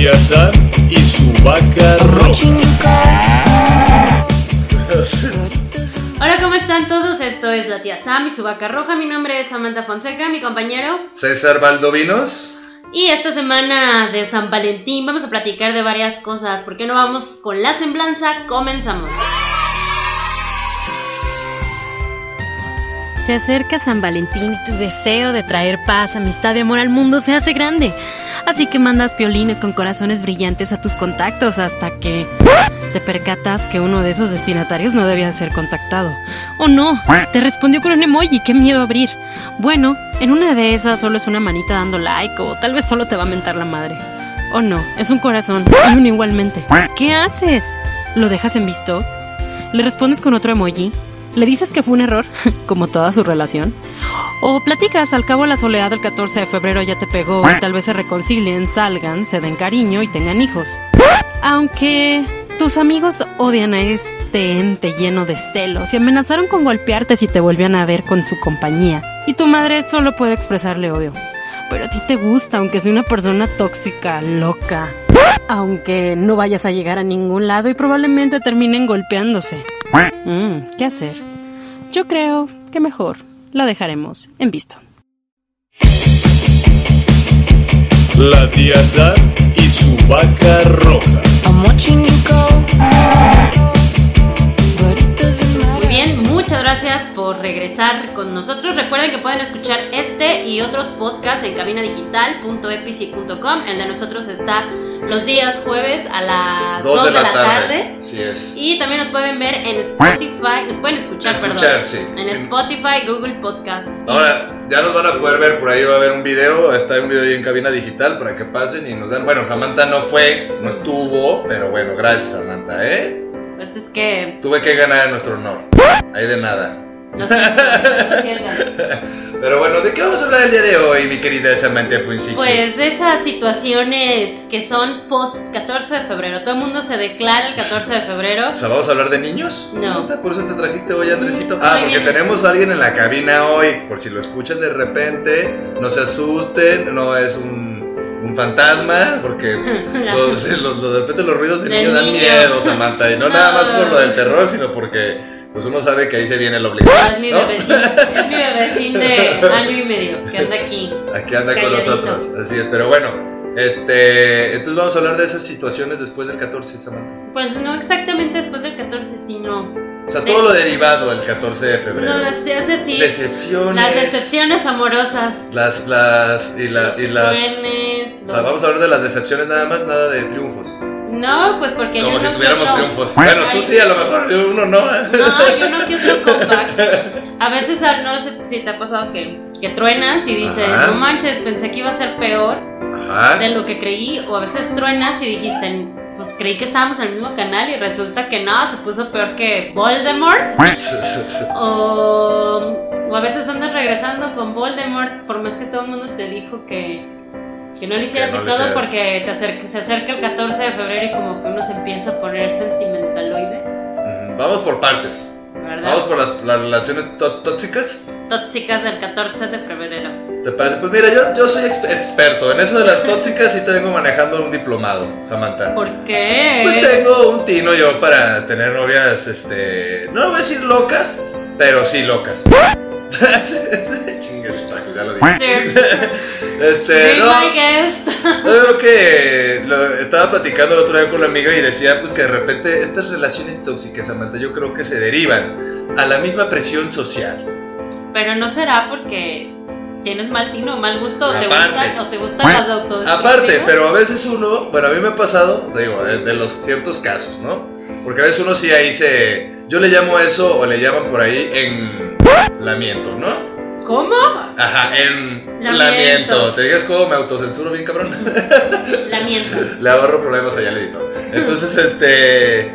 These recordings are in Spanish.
tía Sam y su vaca roja. Hola, ¿cómo están todos? Esto es la tía Sam y su vaca roja. Mi nombre es Samantha Fonseca, mi compañero. César Valdovinos. Y esta semana de San Valentín vamos a platicar de varias cosas. ¿Por qué no vamos con la semblanza? Comenzamos. Se acerca San Valentín y tu deseo de traer paz, amistad y amor al mundo se hace grande. Así que mandas piolines con corazones brillantes a tus contactos hasta que te percatas que uno de esos destinatarios no debía ser contactado. ¡Oh no! Te respondió con un emoji, qué miedo abrir. Bueno, en una de esas solo es una manita dando like o tal vez solo te va a mentar la madre. Oh no, es un corazón y un igualmente. ¿Qué haces? ¿Lo dejas en visto? ¿Le respondes con otro emoji? ¿Le dices que fue un error, como toda su relación? ¿O platicas, al cabo la soledad del 14 de febrero ya te pegó y tal vez se reconcilien, salgan, se den cariño y tengan hijos? Aunque tus amigos odian a este ente lleno de celos y amenazaron con golpearte si te volvían a ver con su compañía. Y tu madre solo puede expresarle odio. Pero a ti te gusta, aunque sea una persona tóxica, loca. Aunque no vayas a llegar a ningún lado y probablemente terminen golpeándose. Mm, ¿Qué hacer? Yo creo que mejor lo dejaremos en visto. La tía Sam y su vaca roja. Muy bien, muchas gracias por regresar con nosotros. Recuerden que pueden escuchar este y otros podcasts en cabinadigital.epici.com. El de nosotros está los días jueves a las 2 de, la, tarde. Así es. Y también nos pueden ver en Spotify, nos pueden escuchar, perdón. sí. En Sí. Spotify, Google Podcast. Ahora, ya nos van a poder ver, por ahí va a haber un video, está un video ahí en cabina digital para que pasen y nos vean. Bueno, Samantha no fue, no estuvo, pero bueno, gracias Samantha, ¿eh? Pues es que Tuve que ganar en nuestro honor. Ahí de nada. lo siento, lo siento. Pero bueno, ¿de qué vamos a hablar el día de hoy, mi querida Samantha Fuincique? Pues de esas situaciones que son post 14 de febrero. Todo el mundo se declara el 14 de febrero. O sea, ¿vamos a hablar de niños? No. ¿Por eso te trajiste hoy, Andresito? Mm, Ah, muy porque bien. tenemos a alguien en la cabina hoy, por si lo escuchan de repente, no se asusten, no es un, un fantasma, porque los, los- los- de repente los ruidos de Del niño dan miedo, Samantha, y no, No. nada más por lo del terror, sino porque pues uno sabe que ahí se viene el No, obligado. es mi bebecín, es mi bebecín de año y medio que anda aquí. Aquí anda con nosotros, así es, pero bueno, este, entonces vamos a hablar de esas situaciones después del 14, Samantha. Pues no exactamente después del 14, sino. O sea, todo lo derivado del 14 de febrero. No, las, es decir, Decepciones. las decepciones amorosas. Las, las, y, la- y las. truenes, O sea, vamos a hablar de las decepciones nada más, nada de triunfos. No, pues porque Como yo si no tuviéramos triunfos. Bueno, tú sí, a lo mejor, yo- uno no. No, hay uno que otro comeback. A veces, ah, no sé si te ha pasado que, que truenas y dices, Ajá. no manches, pensé que iba a ser peor de Ajá. lo que creí. O a veces truenas y dijiste, pues creí que estábamos en el mismo canal y resulta que no, se puso peor que Voldemort. O, o a veces andas regresando con Voldemort por más que todo el mundo te dijo que, que no lo hicieras no y todo porque te acerca, se acerca el 14 de febrero y como que uno se empieza a poner sentimentaloide, Vamos por partes. ¿verdad? Vamos por las, las relaciones tó- tóxicas. Tóxicas del 14 de febrero. ¿Te parece? Pues mira, yo, yo soy ex- experto. En eso de las tóxicas sí te vengo manejando un diplomado, Samantha. ¿Por qué? Pues tengo un tino yo para tener novias, este. No voy a decir locas, pero sí locas. Chingue su taco, ya lo dije. Este, no. Yo creo que lo estaba platicando el otro día con una amiga y decía pues que de repente estas relaciones tóxicas, Samantha, yo creo que se derivan a la misma presión social. Pero no será porque tienes mal tino o mal gusto o te Aparte. gustan, o te gustan las autodestructivas. Aparte, pero a veces uno, bueno, a mí me ha pasado, te digo, de, de los ciertos casos, ¿no? Porque a veces uno sí ahí se, yo le llamo eso o le llaman por ahí en lamiento, ¿no? ¿Cómo? Ajá, en Lamiento. lamiento. ¿Te digas cómo me autocensuro bien, cabrón? La mientas. Le ahorro problemas allá al editor. Entonces, este.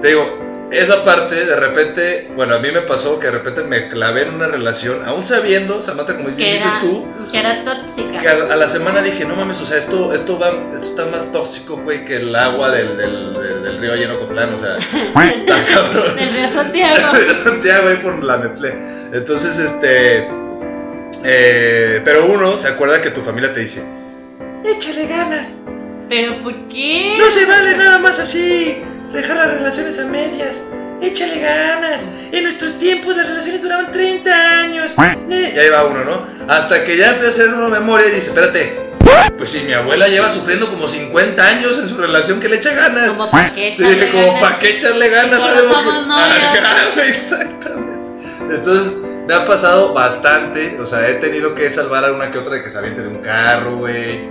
Te digo, esa parte, de repente. Bueno, a mí me pasó que de repente me clavé en una relación, aún sabiendo, Samantha, como dices tú, que era tóxica. que a, a la semana dije, no mames, o sea, esto, esto, va, esto está más tóxico, güey, que el agua del, del, del, del río lleno Cotlán, o sea, está cabrón. Del río Santiago. Santiago, güey, por la mezclé. Entonces, este. eh, pero uno se acuerda que tu familia te dice: Échale ganas. ¿Pero por qué? No se vale nada más así. Dejar las relaciones a medias. Échale ganas. En nuestros tiempos las relaciones duraban 30 años. Y ahí va uno, ¿no? Hasta que ya empieza a hacer uno memoria y dice, espérate. Pues si mi abuela lleva sufriendo como 50 años en su relación que le echa ganas. Como pa' qué Sí, echarle como ganas. para qué echarle ganas Solo a algo somos. Ajá, Exactamente. Entonces, me ha pasado bastante. O sea, he tenido que salvar a una que otra de que se aviente de un carro, güey.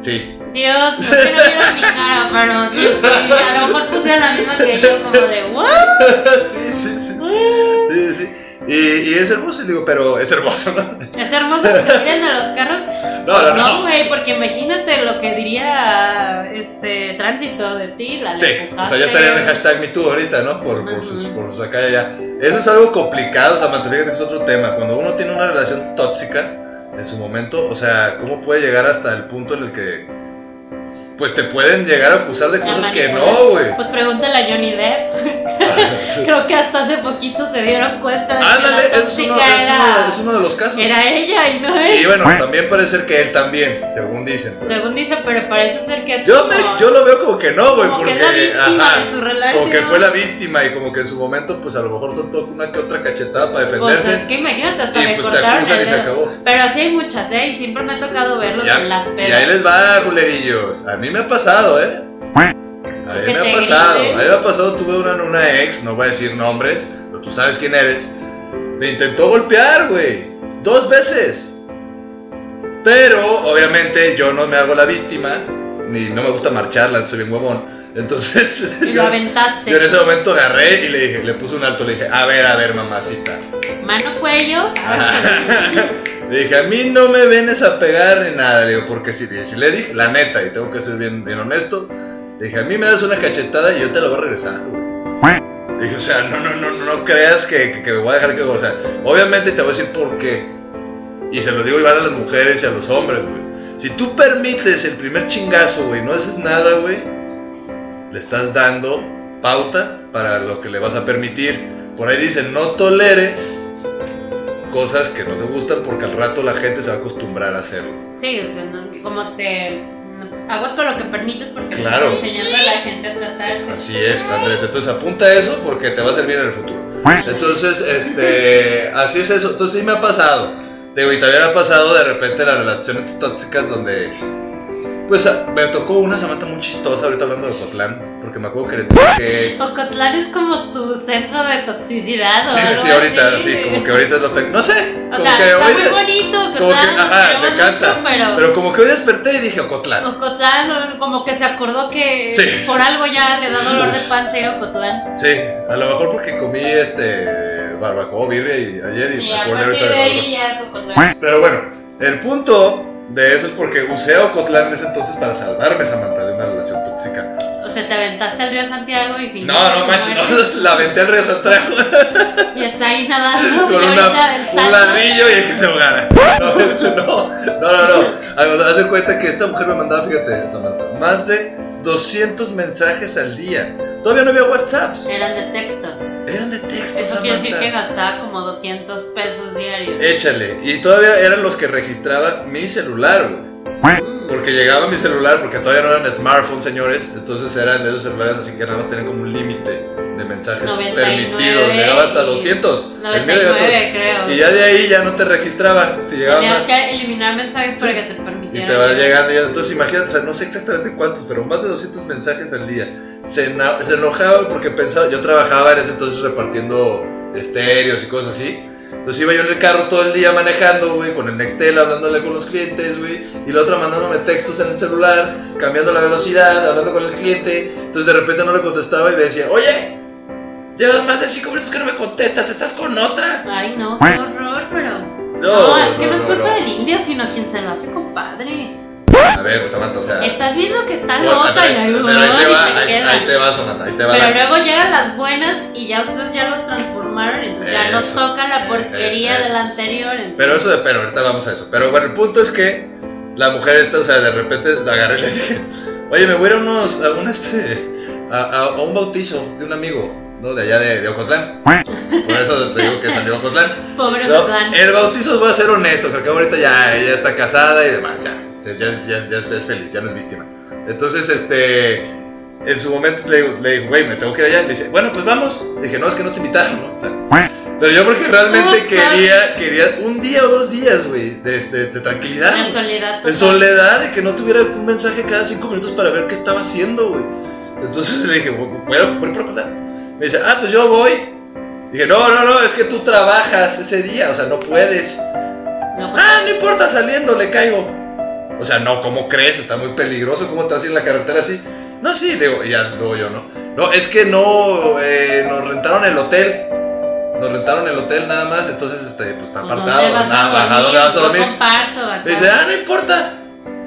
Sí. Dios, no quiero ver mi cara, pero sí, sí, a lo mejor pusiera la misma que yo, como de, ¿what? sí, sí, sí. Sí, sí. sí. Y, y es hermoso, y digo, pero es hermoso, ¿no? Es hermoso que se miren de los carros. No, no, No, no. güey, porque imagínate lo que diría este tránsito de ti, la Sí, o sea, ya estaría en el hashtag MeToo ahorita, ¿no? Por, por, sus, por sus acá y allá. Eso es algo complicado, Samantha, fíjate que es otro tema. Cuando uno tiene una relación tóxica en su momento, o sea, ¿cómo puede llegar hasta el punto en el que pues te pueden llegar a acusar de cosas que no, güey? Pues pregúntale a Johnny Depp. Creo que hasta hace poquito se dieron cuenta de que Ándale, la es uno, es, era, uno, es uno de los casos. era ella y no él. Y bueno, también parece ser que él también, según dicen. pues. Según dice, pero parece ser que es Yo, como, me, yo lo veo como que no, güey, porque. que es la víctima ajá, de su relación. como que fue la víctima y como que en su momento, pues a lo mejor soltó una que otra cachetada para Pues defenderse. es que imagínate, hasta Y le pues cortaron el y se acabó. Pero así hay muchas, ¿eh? Y siempre me ha tocado verlos Ya, en las y pedas. ahí les va, culerillos. A mí me ha pasado, ¿eh? A mí me ha pasado. A mí me ha pasado, tuve una, una ex, no voy a decir nombres, pero tú sabes quién eres. Me intentó golpear, güey. Dos veces. Pero, obviamente, yo no me hago la víctima. Ni no me gusta marcharla, soy bien huevón. Entonces. Y yo- lo aventaste. Yo en ese momento agarré y le dije, le puse un alto, le dije, a ver, a ver, mamacita. Mano cuello. le dije, a mí no me vienes a pegar ni nada, le digo, porque si, si le dije, la neta, y tengo que ser bien, bien honesto, le dije, a mí me das una cachetada y yo te la voy a regresar, güey. Le dije, o sea, no, no, no, no creas que, que, que me voy a dejar que, o sea, obviamente te voy a decir por qué. Y se lo digo igual a las mujeres y a los hombres, güey. Si tú permites el primer chingazo, güey, no haces nada, güey, le estás dando pauta para lo que le vas a permitir. Por ahí dicen, no toleres cosas que no te gustan porque al rato la gente se va a acostumbrar a hacerlo. Sí, o sea, no- como te. Aguas con lo que permites porque Claro. estás enseñando a la gente a tratar. Así es, Andrés. Entonces apunta eso porque te va a servir en el futuro. Entonces, este, así es eso. Entonces sí me ha pasado. Te Digo, y también me ha pasado de repente las relaciones tóxicas donde, pues a- me tocó una Samantha muy chistosa ahorita hablando de Cotlán, porque me acuerdo que le que... Ocotlán es como tu centro de toxicidad o Sí, algo sí, ahorita, así. sí, como que ahorita lo tengo. No sé, O como sea, que está hoy muy bonito Ocotlán. como que, ajá, me mucho, pero, Pero como que hoy desperté y dije Ocotlán. Ocotlán como que se acordó que Sí. por algo ya le da dolor de panza ir a Ocotlán. Sí, a lo mejor porque comí este barbacoa, birria y ayer y me acordé ahorita de de ahí ya es Ocotlán. Pero bueno, el punto de eso es porque usé Ocotlán en ese entonces para salvarme Samantha de una relación tóxica. O sea, te aventaste al río Santiago y fingiste No, no manches, no, la aventé al río Santiago Y está ahí nadando. con una- un ladrillo y que se ahogara. No, no, no, no, haz de cuenta que esta mujer me mandaba, fíjate, Samantha, más de 200 mensajes al día. Todavía no había WhatsApps, Eran de texto. Eran de texto, Eso quiere decir que Samantha. gastaba como 200 pesos diarios. Échale. Y todavía eran los que registraba mi celular, güey. Mm. Porque llegaba mi celular, porque todavía no eran smartphones, señores. Entonces eran de esos celulares así que nada más tenían como un límite de mensajes 99 permitidos. Llegaba hasta y- 200. El mío llegaba hasta- 99 creo. Y ya de ahí ya no te registraba. Si llegaba Tenías más. que eliminar mensajes para Sí. que te Y permitieran. te va llegando. y entonces imagínate, o sea, no sé exactamente cuántos, pero más de 200 mensajes al día. Se, se enojaba porque pensaba, yo trabajaba en ese entonces repartiendo estéreos y cosas así. Entonces iba yo en el carro todo el día manejando, güey, con el Nextel, hablándole con los clientes, güey, y la otra mandándome textos en el celular, cambiando la velocidad, hablando con el cliente. Entonces de repente no le contestaba y me decía, oye, llevas más de 5 minutos que no me contestas, estás con otra. Ay, no, qué horror, pero. No, No, es que no, no, es culpa no. del indio, sino quien se lo hace compadre. A ver, pues Samantha, o sea. Estás viendo que está loca y pero, ahí, pero ahí te y va, ahí, ahí te va, Samantha, ahí te va. Pero la- luego llegan las buenas y ya ustedes ya los transformaron, entonces ya no Eso, toca la eh, porquería eso, de la eso. anterior. entonces- Pero eso de pero, ahorita vamos a eso. Pero bueno, el punto es que la mujer esta, o sea, de repente la agarré y le dije, oye, me voy a ir a unos, a un este, a, a- a un bautizo de un amigo, ¿no? De allá de, de Ocotlán. Por eso te digo que salió Ocotlán. Pobre No, Ocotlán. el bautizo voy a ser honesto, creo que ahorita ya ella está casada y demás, ya. Ya, ya, ya es feliz, ya no es víctima. Entonces, este, en su momento le le digo, güey, me tengo que ir allá. Y me dice, bueno, pues vamos. Le dije, no, es que no te invitaron, ¿no? O sea, pero yo porque realmente No, quería, quería un día o dos días, güey, de, de, de tranquilidad. Güey. soledad. De soledad, de que no tuviera un mensaje cada cinco minutos para ver qué estaba haciendo, güey. Entonces le dije, bueno, voy por colar. Me dice, ah, pues yo voy. Dije, no, no, no, es que tú trabajas ese día, o sea, no puedes. No, pues, Ah, no importa, saliendo le caigo. O sea, no, ¿cómo crees? Está muy peligroso, ¿cómo te vas a ir en la carretera así? No, sí, digo, y ya luego yo, ¿no? No, es que no, eh, nos rentaron el hotel. Nos rentaron el hotel nada más, entonces, este, pues está pues, apartado. ¿dónde vas nada, a dormir? ¿dónde vas a Yo dormir? comparto acá. Me dice, ah, no importa.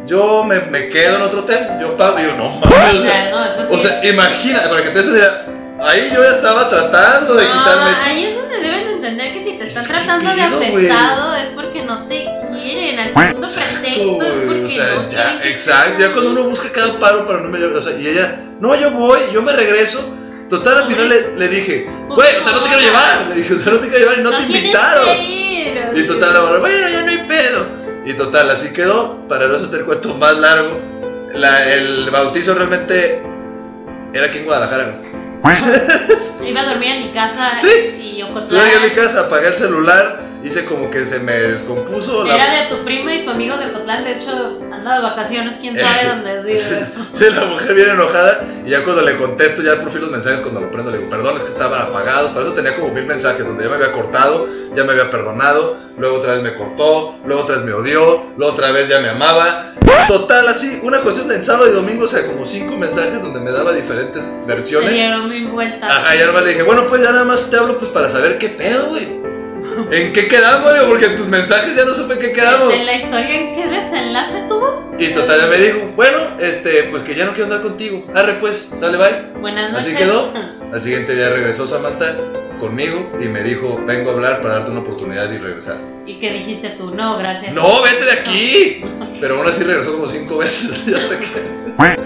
Yo me, me quedo en otro hotel, yo pago. Y yo, no mames. O sea, no, eso sí. o sea, imagina, para que te des una idea, ahí yo ya estaba tratando de No, quitarme esto. ahí es donde deben de entender que si te están Es tratando de pido, güey. afectado es porque no te quieren. Al segundo pretexto es porque o sea, no ya, exacto, ya cuando uno busca cada paro para no me o sea, y ella, no, yo voy, yo me regreso. Total, al final le, le dije, güey, o sea, no te quiero llevar. Le dije, o sea, no te quiero llevar y no, te tienes invitaron. ir, Y total, la bueno, ya no hay pedo. Y total, así quedó. Para no hacerte el cuento más largo, la- el bautizo realmente era aquí en Guadalajara. güey. Iba a dormir en mi casa Sí. y yo Estuve en mi casa, apagué el celular, hice como que se me descompuso. la- Era de tu primo y tu amigo de Cotlán, de hecho anda de vacaciones, quién sabe dónde vive. Sí, la mujer viene enojada y ya cuando le contesto, ya por fin los mensajes, cuando lo prendo, le digo, perdón, es que estaban apagados. Para eso tenía como mil mensajes donde ya me había cortado, ya me había perdonado, luego otra vez me cortó, luego otra vez me odió, luego otra vez ya me amaba. Total, así, una cuestión de en sábado y domingo, o sea, como cinco mensajes donde me daba diferentes versiones. dieron mil vueltas. Ajá, y ahora le dije, bueno, pues ya nada más te hablo pues para saber qué pedo, güey. ¿En qué quedamos? Porque en tus mensajes ya no supe qué quedamos. ¿En la historia en qué desenlace tuvo? Y total, me dijo, bueno, este, pues que ya no quiero andar contigo. Arre, pues, sale, bye. Buenas noches. Así quedó. Al siguiente día regresó Samantha conmigo y me dijo, vengo a hablar para darte una oportunidad y regresar. ¿Y qué dijiste tú? No, gracias. No, vete de aquí. Pero aún así regresó como cinco veces hasta que... Pero,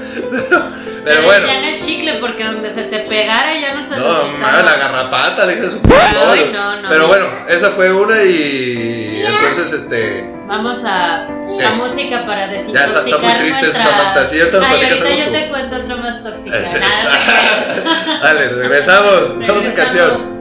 pero bueno. Ya no el chicle, porque donde se te pegara ya no se No, mames, la garrapata, deja de su Ay, no, no, Pero no. bueno, esa fue una y entonces este Vamos a ¿Qué? la música para Ya desintoxicar está- está muy triste nuestra... Samantha, sí, ahorita nos Ay, platicas ahorita algo yo tú. te cuento otro más tóxico. Dale, regresamos. En Regresamos. canción.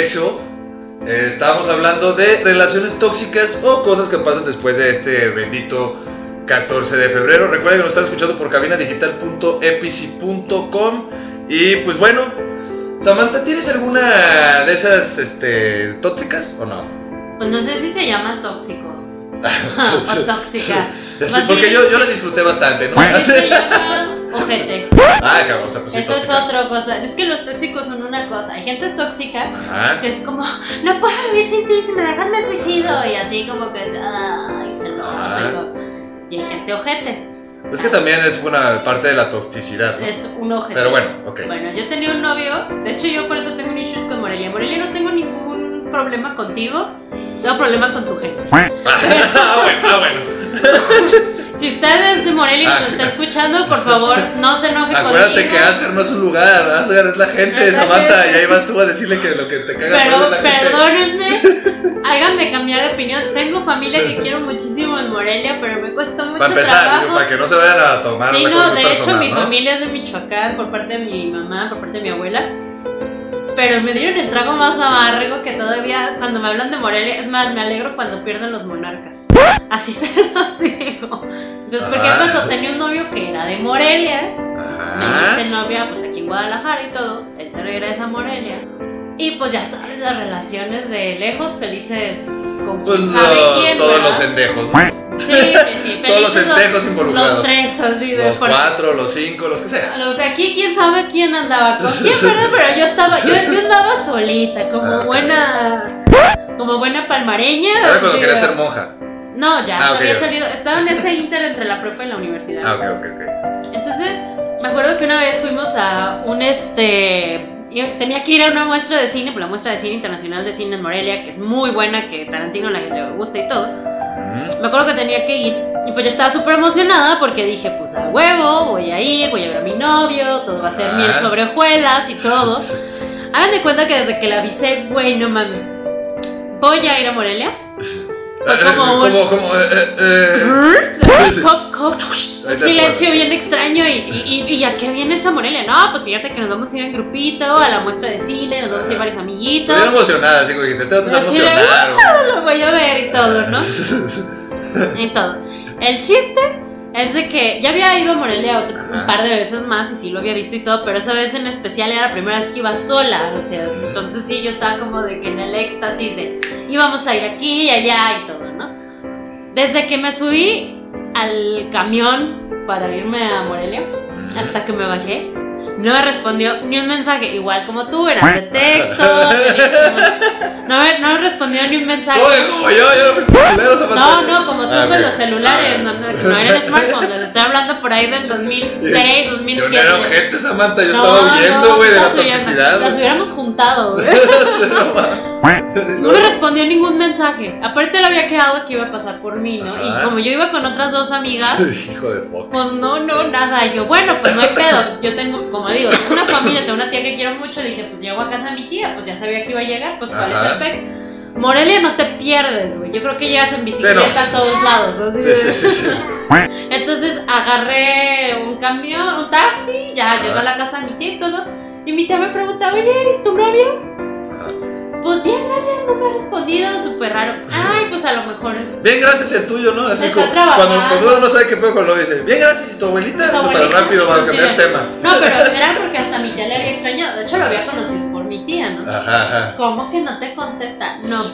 Regreso. Eh, estábamos hablando de relaciones tóxicas o cosas que pasan después de este bendito 14 de febrero. Recuerden que nos están escuchando por cabinadigital.epici.com. Y pues bueno, Samantha, ¿tienes alguna de esas este, tóxicas o no? Pues no sé si se llama tóxico. o tóxica. Sí, porque yo, yo la disfruté bastante, ¿no? Se ojete. Ah, cabrón, o sea, pues Eso es tóxica. otra cosa. Es que los tóxicos son una cosa. Hay gente tóxica Ajá. que es como, no puedo vivir sin ti, si me dejas me suicido. Y así como que, ay, celoso. Ah. y todo. Y hay gente ojete. Es que también es una parte de la toxicidad, ¿no? Es un ojete. Pero bueno, ok. Bueno, yo tenía un novio, de hecho yo por eso tengo un issues con Morelia. Morelia no tengo ningún problema contigo, tengo problema con tu gente. ah, bueno, ah, bueno. Si usted es de Morelia y nos Ah. está escuchando, por favor, no se enoje Acuérdate que Asgar no es un lugar, Asgar es la gente, la Samantha, gente. y ahí vas tú a decirle que lo que te caga Pero es la gente. perdónenme, háganme cambiar de opinión. Tengo familia que quiero muchísimo en Morelia, pero me cuesta mucho Para empezar, digo, trabajo. para que no se vayan a tomar Sí, no, cosa de hecho personal, mi ¿no? familia es de Michoacán por parte de mi mamá, por parte de mi abuela. Pero me dieron el trago más amargo que todavía cuando me hablan de Morelia. Es más, me alegro cuando pierden los monarcas. Así se los digo. Pues porque Ajá. pasó, tenía un novio que era de Morelia. Me hice novia pues aquí en Guadalajara y todo. Él se regresa a Morelia. Y pues ya sabes, las relaciones de lejos, felices con Pues quién sabe quién. todos ¿verdad? los endejos, ¿no? Sí, sí, sí. Todos los felices endejos involucrados. Los tres, así de Los cuatro, los cinco, los que sea. O sea, aquí quién sabe quién andaba con quién, ¿verdad? Pero yo estaba, yo, yo andaba solita, como Ah, buena, como buena palmareña. Era cuando quería de- ser monja. No, ya, Ah, había salido, estaba en ese inter entre la prepa y la universidad. Ah, ok, ok, ok. Entonces, me acuerdo que una vez fuimos a un este. Yo tenía que ir a una muestra de cine, por la muestra de cine internacional de cine en Morelia, que es muy buena, que Tarantino le, le gusta y todo. Me acuerdo que tenía que ir y pues yo estaba súper emocionada porque dije, pues a huevo, voy a ir, voy a ver a mi novio, todo va a ser Ah. miel sobre hojuelas y todo. Hagan de cuenta que desde que le avisé, güey, no mames, voy a ir a Morelia. Como como, como, eh, eh, eh. Sí, sí. Cof, cof, Ahí un silencio bien extraño y, y, y, ya que vienes a Morelia, no, pues fíjate que nos vamos a ir en grupito a la muestra de cine, nos vamos a ir varios amiguitos. Estoy emocionada, así como dijiste, este a de, emocionar. "Ah, lo voy a ver y todo, ¿no? y todo. El chiste es de que ya había ido a Morelia otro- un par de veces más y sí lo había visto y todo, pero esa vez en especial era la primera vez que iba sola, o sea, entonces sí, yo estaba como de que en el éxtasis de íbamos a ir aquí y allá y todo, ¿no? Desde que me subí al camión para irme a Morelia, hasta que me bajé, no me respondió ni un mensaje, igual como tú, eras de texto, no, me, no me respondió ni un mensaje. Oye, como yo, yo. No, no, como tú Ah, con los celulares, Ah. no, no, que no eran smartphones, les estoy hablando por ahí del 2006, Yo 2007. no era ojete, Samantha, yo No, estaba huyendo, güey, de la toxicidad. Las hubiéramos juntado, güey. No me respondió ningún mensaje. Aparte le había quedado que iba a pasar por mí, ¿no? Ajá. Y como yo iba con otras dos amigas, Hijo de fuck. pues no, no, nada. Y yo, bueno, pues no hay pedo. Yo tengo, como digo, tengo una familia, tengo una tía que quiero mucho. Dije, pues llego a casa de mi tía, pues ya sabía que iba a llegar, pues cuál Ajá. es el Morelia no te pierdes, güey. Yo creo que llegas en bicicleta a todos lados. así Sí, de- sí, sí, sí. Entonces agarré un camión, un taxi, ya Ajá. llego a la casa de mi tía y todo. Y mi tía me pregunta, oye, ¿y tu novio? Ajá. Pues bien, gracias, no me ha respondido, súper raro. Ay, pues a lo mejor. Bien, gracias el tuyo, ¿no? Así como cuando, cuando uno no sabe qué pedo con lo dice. Bien, gracias y tu abuelita, Tu abuelita, rápido va a cambiar el tema. No, pero era porque hasta mi tía le había extrañado. De hecho, lo había conocido por mi tía, ¿no? Ajá, ajá. ¿Cómo que no te contesta? No.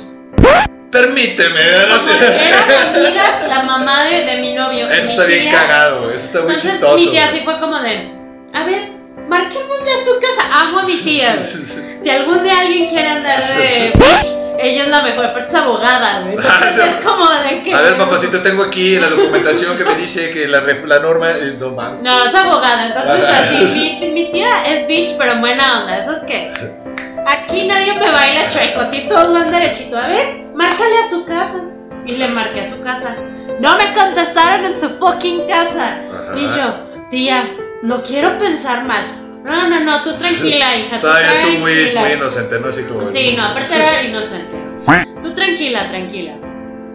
Permíteme, ¿verdad? Como eran amigas, la mamá de, de mi novio. Eso mi está bien cagado. Eso está muy Entonces, chistoso. mi tía así fue como de, a ver, marquémosle a su casa. Amo a mi tía. Si algún día alguien quiere andar de bitch, ella es la mejor, aparte es abogada, güey. Entonces Ah, sí. es como de que. A ver, papacito, tengo aquí la documentación que me dice que la, ref- la norma. eh, No mames. No, es abogada, entonces Ajá. así, mi, mi tía es bitch, pero en buena onda. Eso es que aquí nadie me baila chueco, a ti todos van derechito. A ver, márcale a su casa. Y le marqué a su casa. No me contestaron en su fucking casa. Ajá. Y yo, tía, no quiero pensar mal. No, no, no, tú tranquila, hija. Tú Todavía tú muy, muy inocente, ¿no? Así como. Sí, no, aparte era inocente. Tú tranquila, tranquila.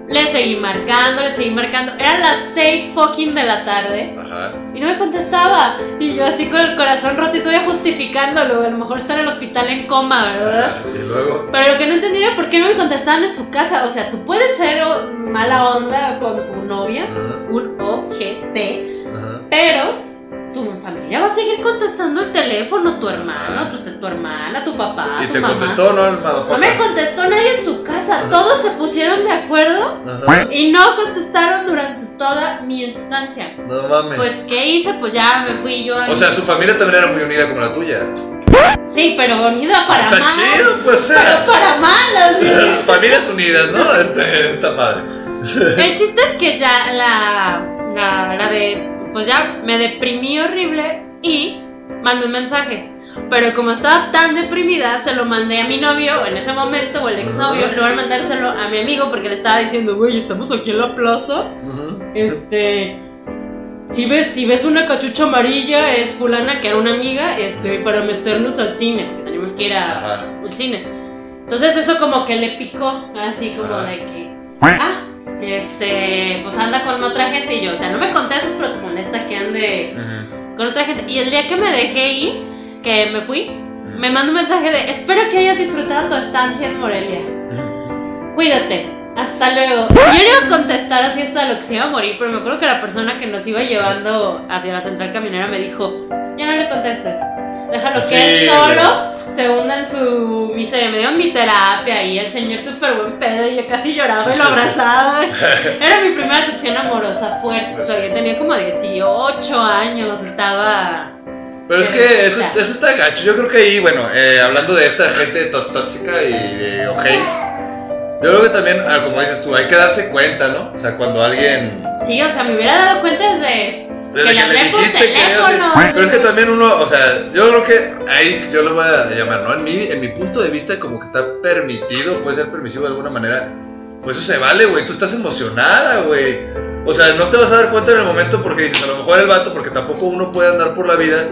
Le seguí marcando, le seguí marcando. Eran las 6 fucking de la tarde. Ajá. Y no me contestaba. Y yo así con el corazón roto y todavía justificándolo. A lo mejor está en el hospital en coma, ¿verdad? Y luego. Pero lo que no entendía era por qué no me contestaban en su casa. O sea, tú puedes ser mala onda con tu novia, Ajá. un OGT, Ajá. pero tu familia va a seguir contestando el teléfono, tu hermano, tu, tu hermana, tu papá, ¿Y tu te mamá. contestó no el No me contestó nadie en su casa. Todos se pusieron de acuerdo Ajá. y no contestaron durante toda mi estancia. No mames. Pues, ¿qué hice? Pues ya me fui yo. a- o sea, su familia también era muy unida como la tuya. Sí, pero unida para Está mal. chido, pues, sea. Pero para mal, así. Familias unidas, ¿no? Este, está padre. El chiste es que ya la, la, la de. Pues ya me deprimí horrible y mandé un mensaje. Pero como estaba tan deprimida, se lo mandé a mi novio en ese momento, o el exnovio, Ajá. luego al mandárselo a mi amigo porque le estaba diciendo, güey, estamos aquí en la plaza. Este. Si ves, si ves una cachucha amarilla, es fulana que era una amiga, este, para meternos al cine, porque tenemos que ir a Ajá. un cine. Entonces eso como que le picó, así como Ajá. de que, ah, este, pues anda con otra gente y yo, o sea, no me contestas, pero te molesta que ande con otra gente. Y el día que me dejé ir, que me fui, me mandó un mensaje de, espero que hayas disfrutado tu estancia en Morelia. Cuídate. Hasta luego. Yo iba a contestar así hasta lo que se iba a morir, pero me acuerdo que la persona que nos iba llevando hacia la central caminera me dijo, ya no le contestes. Déjalo que Sí, él solo se hunda en su miseria. Me dieron mi terapia y el señor súper buen pedo y yo casi lloraba y lo abrazaba. Era mi primera decepción amorosa fuerte. O sea, yo tenía como 18 años, estaba... Pero es que eso, eso está gacho. Yo creo que ahí, bueno, eh, hablando de esta gente tó- tóxica y de ojéis, yo creo que también, ah, como dices tú, hay que darse cuenta, ¿no? O sea, cuando alguien. Sí, o sea, me hubiera dado cuenta desde... Desde que que le dijiste que. Pero es que también uno, o sea, yo creo que ahí yo lo voy a llamar, ¿no? En mi, en mi punto de vista, como que está permitido, puede ser permisivo de alguna manera. Pues eso se vale, güey. Tú estás emocionada, güey. O sea, no te vas a dar cuenta en el momento porque dices, a lo mejor el vato, porque tampoco uno puede andar por la vida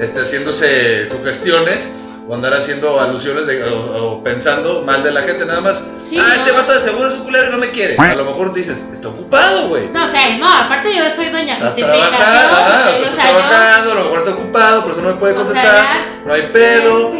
este, haciéndose sugestiones o andar haciendo alusiones de, o, o pensando mal de la gente, nada más. Sí, ah, no. este vato de seguro es un culero y no me quiere. A lo mejor dices, está ocupado, güey. No, o sea, no, aparte yo soy doña Está justificación. trabajando, ajá, o sea, está trabajando, a lo mejor está ocupado, por eso no me puede O sea, contestar, no hay pedo,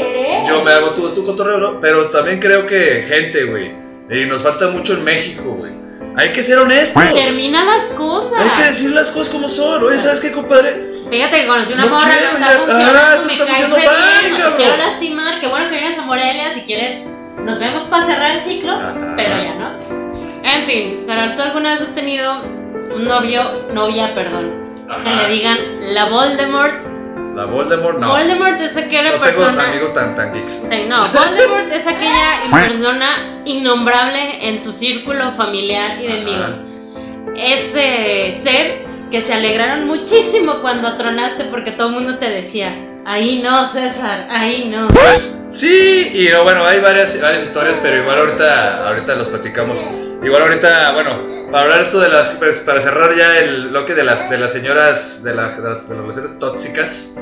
yo me hago tu, tu cotorreo, ¿no? pero también creo que gente, güey, y nos falta mucho en México, güey, hay que ser honestos, Termina las cosas. hay que decir las cosas como son, oye, ¿sabes qué, compadre? Fíjate que conocí una No morra, quiero, no está funcionando, ah, me está caes re bien, no te quiero lastimar, qué bueno que vienes a Morelia, si quieres, nos vemos para cerrar el ciclo, Ajá. pero ya no. En fin, Carol, ¿tú alguna vez has tenido un novio, novia, perdón, que le digan la Voldemort? La Voldemort, no, Voldemort es aquella no tengo persona... amigos tan, tan geeks. No, Voldemort es aquella persona innombrable en tu círculo familiar y de Ajá. amigos. Ese ser que se alegraron muchísimo cuando tronaste porque todo el mundo te decía, ahí no, César, ahí no. Pues sí, y no, bueno, hay varias, varias historias, pero igual ahorita, ahorita los platicamos. Igual ahorita, bueno, para hablar esto de las, pues, para cerrar ya el bloque de las, de las señoras, de las, de las, de las relaciones tóxicas,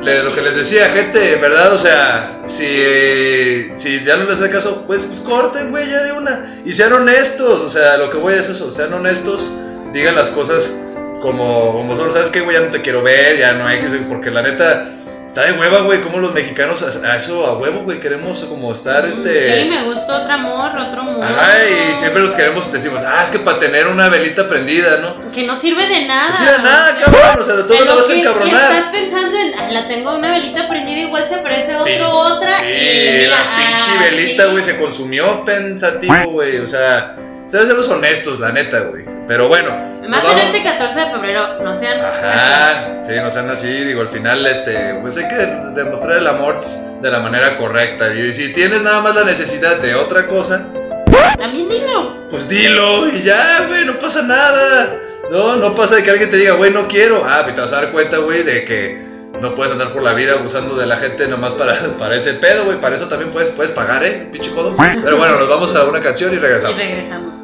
le- lo que les decía, gente, en verdad, o sea, si, si ya no les hace caso, pues, pues corten, güey, ya de una. Y sean honestos, o sea, lo que voy es eso, sean honestos, digan las cosas como, como son, ¿sabes qué, güey? Ya no te quiero ver, ya no hay que, porque la neta, está de hueva, güey, como los mexicanos a, eso, a huevo, güey, queremos como estar, este... Sí, me gustó otro amor, otro amor. Ajá, y siempre nos queremos, decimos, ah, es que para tener una velita prendida, ¿no? Que no sirve de nada. No sirve de nada, cabrón, o sea, de todo lo vas a encabronar. Estás pensando en, "Ah, la tengo una velita prendida, igual se aparece otro, otra. Sí, y mira, la pinche ah, velita, sí. güey, se consumió pensativo, güey. O sea, seamos honestos, la neta, güey. Pero bueno. Más en este 14 de febrero, no sean. Ajá, sí, no sean así, digo, al final, este, pues hay que demostrar el amor de la manera correcta. Y si tienes nada más la necesidad de otra cosa, También dilo. pues dilo y ya, güey, no pasa nada. No, no pasa de que alguien te diga, güey, no quiero. Ah, pues te vas a dar cuenta, güey, de que no puedes andar por la vida abusando de la gente nomás para, para ese pedo, güey. Para eso también puedes, puedes pagar, ¿eh? Pinche codo. Pero bueno, nos vamos a una canción y Y regresamos.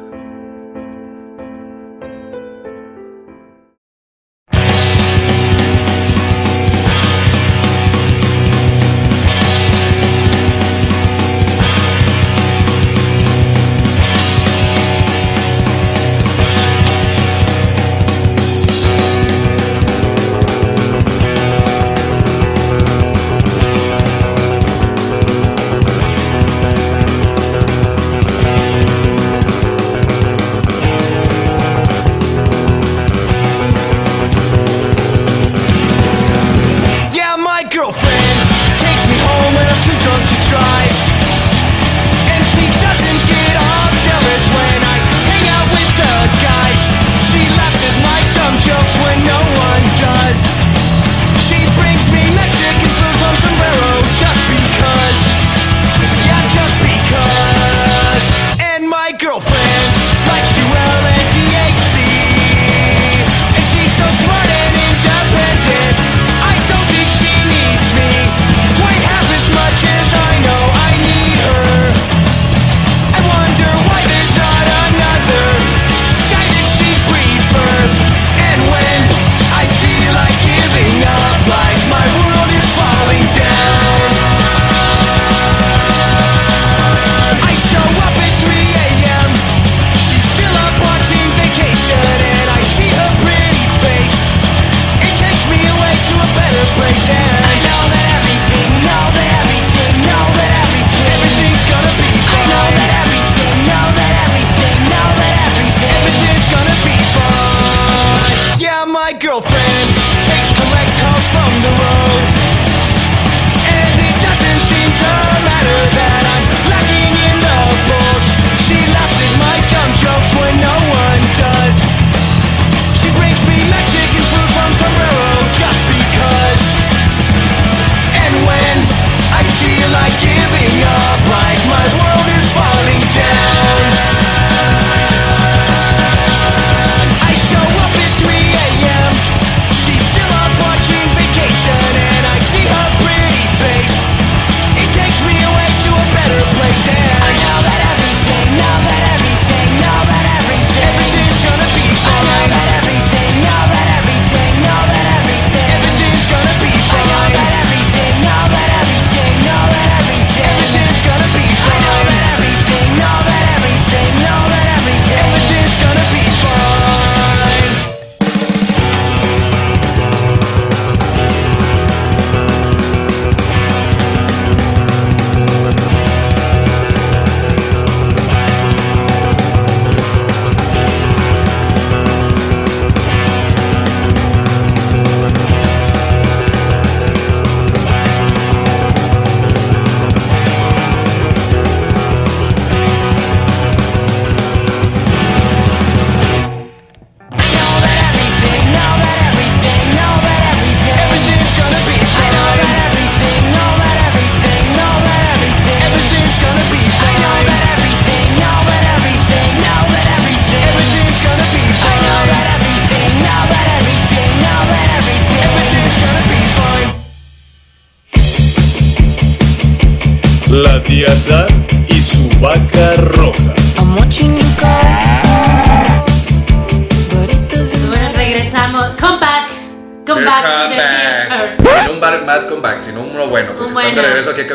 Aquí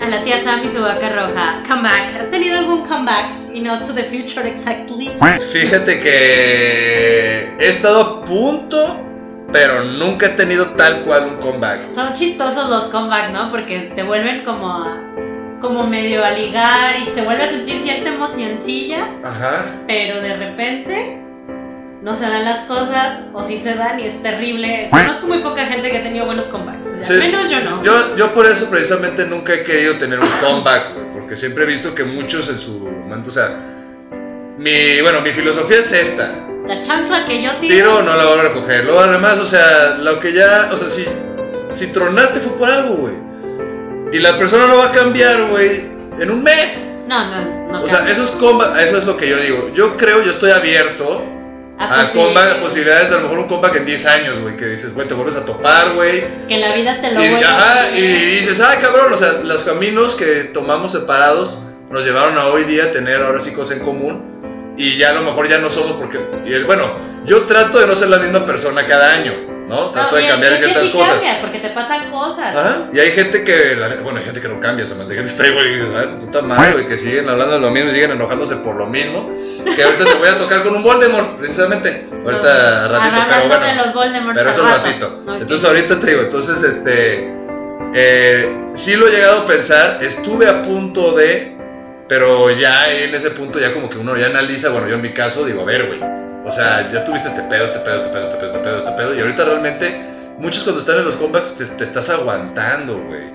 a la tía Sam y su vaca roja. Come back. ¿Has tenido algún comeback? Y no to the future exactly. Fíjate que he estado a punto, pero nunca he tenido tal cual un comeback. Son chistosos los comeback, ¿no? Porque te vuelven como a- como medio a ligar y se vuelve a sentir cierta emocioncilla, Ajá. pero de repente no se dan las cosas o sí se dan y es terrible. Conozco muy poca gente que ha tenido buenos comebacks. o sea, Sí, menos yo no. Yo, yo por eso precisamente nunca he querido tener un comeback, porque siempre he visto que muchos en su momento, o sea, mi, bueno, mi filosofía es esta, La chancla que yo tiro. tiro no la voy a recoger, luego además, o sea, lo que ya, o sea, si, si tronaste fue por algo, güey, y la persona no va a cambiar, güey, en un mes, No, no, no. o sea, cambia. eso es comeback, eso es lo que yo digo, yo creo, yo estoy abierto A a comeback, a posibilidades de a lo mejor un comeback en 10 años, güey, que dices, güey, te vuelves a topar, güey, Que la vida te lo y, ajá, y dices, ah, cabrón, o sea, los caminos que tomamos separados nos llevaron a hoy día tener ahora sí cosas en común. Y ya a lo mejor ya no somos porque. Y bueno, yo trato de no ser la misma persona cada año, ¿no? Trato No, de cambiar es que ciertas sí cosas. cambias, porque te pasan cosas. Ajá. Y hay gente que, la bueno, hay gente que no cambia, Samantha, hay gente que está igual y dices, ay, tu puta madre, güey, que siguen hablando de lo mismo y siguen enojándose por lo mismo. Que ahorita te voy a tocar con un Voldemort, precisamente. Ahorita, No, ratito, pero bueno. de los Voldemort Pero eso un ratito. Entonces ahorita te digo, entonces este eh, sí lo he llegado a pensar, estuve a punto de, pero ya en ese punto ya como que uno ya analiza, bueno, yo en mi caso digo, a ver, güey, o sea, ya tuviste este pedo, este pedo, este pedo, este pedo, este pedo, este pedo, y ahorita realmente muchos cuando están en los comebacks te, te estás aguantando, güey.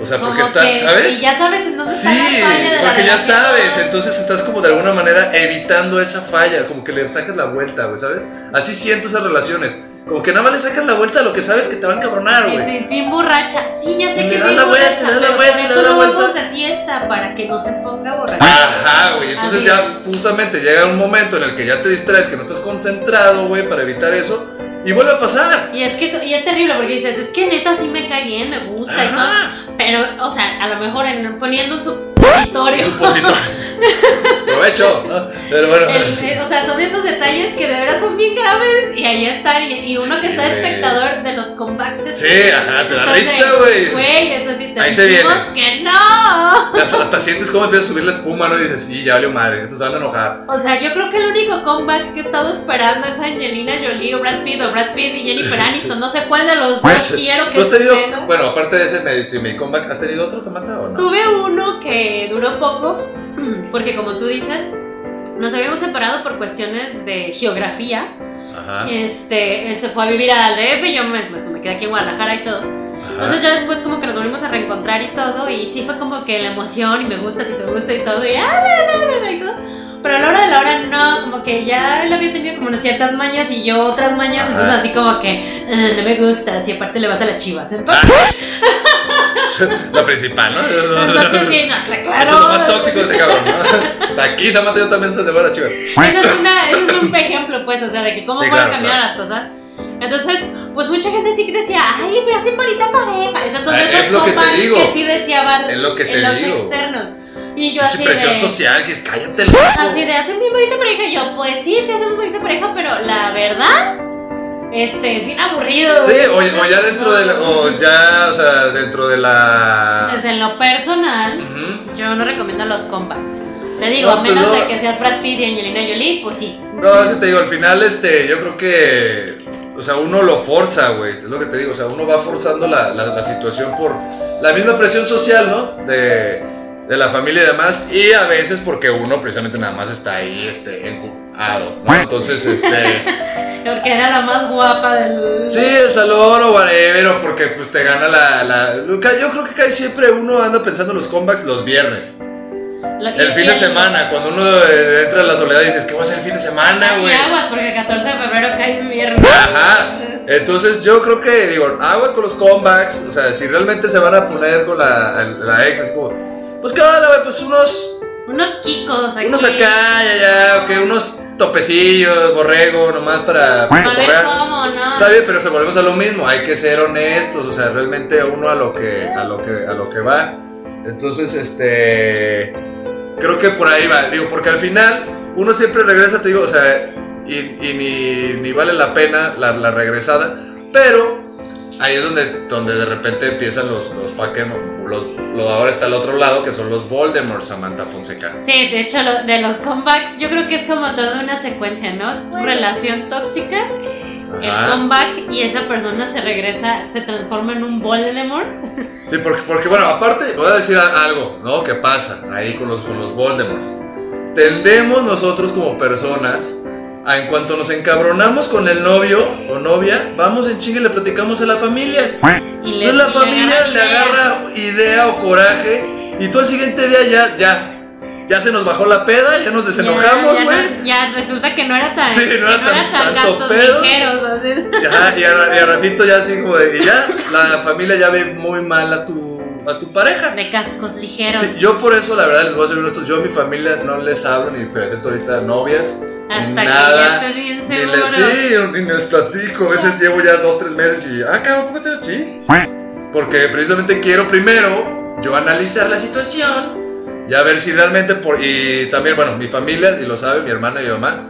O sea, porque Como estás, que- ¿sabes? Ya sabes en dónde Sí, está la falla de la porque ya sabes, entonces estás como de alguna manera evitando esa falla, como que le sacas la vuelta, güey, ¿sabes? Así siento esas relaciones, como que nada más le sacas la vuelta a lo que sabes que te van a cabronar, Sí, güey. sí, es bien borracha. Sí, ya sé Y que le das la vuelta, le das la vuelta, le das la vuelta. de fiesta, para que no se ponga borracha. Ajá, güey, entonces Así ya justamente llega un momento en el que ya te distraes, que no estás concentrado, güey, para evitar eso, y vuelve a pasar. Y es que y es terrible porque dices, es que neta sí me cae bien, me gusta y todo. Pero, o sea, a lo mejor en, poniendo un supositorio. Supositorio. Provecho, ¿no? Pero bueno. El- eh, o sea, son esos detalles que de verdad son bien graves y ahí están. Y, y uno que está espectador de los comebacks. Sí, ajá, te da entonces, risa, güey. Güey, eso sí te Ahí se decimos viene. que no. Hasta, hasta sientes cómo empieza a subir la espuma, ¿no? Y dices, sí, ya valió madre, estos se van a enojar. O sea, yo creo que el único comeback que he estado esperando es Angelina Jolie o Brad Pitt o Brad Pitt y Jennifer Aniston. No sé cuál de los dos quiero que ¿Tú has tenido, bueno, aparte de ese medio, si mi comeback, ¿has tenido otro, Samantha, o no? Tuve uno que duró poco, porque como tú dices, nos habíamos separado por cuestiones de geografía. Ajá. Este, él se fue a vivir al DF, yo me, pues, me quedé aquí en Guadalajara y todo. Entonces ya después como que nos volvimos a reencontrar y todo, y sí fue como que la emoción y me gusta si te gusta y todo, y, ah, y todo. Pero a la hora de la hora no, como que ya él había tenido como unas ciertas mañas y yo otras mañas, Ajá. entonces así como que "Ah, no me gusta, si aparte le vas a las chivas. Entonces, la principal, ¿no? entonces sí, no, cla- claro. Eso es lo más tóxico de ese cabrón, ¿no? Aquí, Samantha, yo también se le va a la chiva. Ese es, una, ese es un ejemplo, pues, o sea, de que cómo Sí, pueden claro, cambiar claro. las cosas. Entonces, pues mucha gente sí que decía, ay, pero hacen bonita pareja. Esos son Ah, esos es lo que te compas digo. que sí deseaban Es lo que te en los digo. externos. Y yo Mucha así presión de, social, que es cállate así de, hacen bien bonita pareja. Y yo, pues sí, sí hacemos bonita pareja, pero la verdad, este, es bien aburrido. Sí, o, o ya dentro de la, o ya, o sea, dentro de la... Desde lo personal, Ujú. yo no recomiendo los compacts. Te digo, No, a menos pues no. de que seas Brad Pitt y Angelina Jolie, pues sí. No, sí te digo, al final, este, yo creo que, o sea, uno lo forza, güey, es lo que te digo, o sea, uno va forzando la, la, la situación por la misma presión social, ¿no? De, de la familia y demás, y a veces porque uno precisamente nada más está ahí, este, encubado, ¿no? Entonces, este, Porque era la más guapa del. sí, el salón o whatever, o porque pues te gana la, la, yo creo que casi siempre uno anda pensando en los comebacks los viernes. Lo- El fin de semana, cuando uno eh, entra en la soledad y dices, ¿qué voy a hacer el fin de semana, Y güey? aguas, porque el 14 de febrero cae en viernes. Ajá. Entonces yo creo que, digo, aguas con los comebacks. O sea, si realmente se van a poner con la, la ex, así como, pues qué onda, güey, pues unos, Unos kikos aquí. unos acá, ya, ya, ok, unos topecillo, borrego, nomás para A ver cómo, ¿no? Está bien, pero se volvemos a lo mismo, hay que ser honestos, o sea, realmente uno a lo que a lo que a lo que va. Entonces, este creo que por ahí va, digo, porque al final uno siempre regresa, te digo, o sea, y, y ni, ni vale la pena la, la regresada, pero ahí es donde, donde de repente empiezan los los Pokémon, los, lo- ahora está al otro lado que son los Voldemort, Samantha Fonseca. Sí, de hecho, lo- de los comebacks, yo creo que es como toda una secuencia, ¿no? Es tu relación tóxica, el Ajá. comeback y esa persona se regresa, se transforma en un Voldemort. Sí, porque, porque bueno, aparte, voy a decir algo, ¿no? Que pasa ahí con los, con los Voldemorts. Tendemos nosotros como personas, a en cuanto nos encabronamos con el novio o novia, vamos en chingue y le platicamos a la familia. Y Entonces la familia le agarra idea o coraje y tú al siguiente día ya, ya, ya se nos bajó la peda, ya nos desenojamos, Ya- ya güey. Ya, resulta que no era tan, Sí, no era tan- tanto pedo. ligeros. así. Ya, y, a, y a ratito ya así como de, y ya, la familia ya ve muy mal a tu, a tu pareja. De cascos ligeros. Sí, yo por eso, la verdad, les voy a ser honesto, yo a mi familia no les hablo ni presento ahorita novias. Hasta ni que nada, ya estés bien ni les, sí, ni les platico. A veces llevo ya dos, tres meses y, ah, cabrón, ¿cómo te Sí. Porque precisamente quiero primero yo analizar la situación, ya ver si realmente, por, y también, bueno, mi familia, y lo sabe, mi hermana y mi mamá,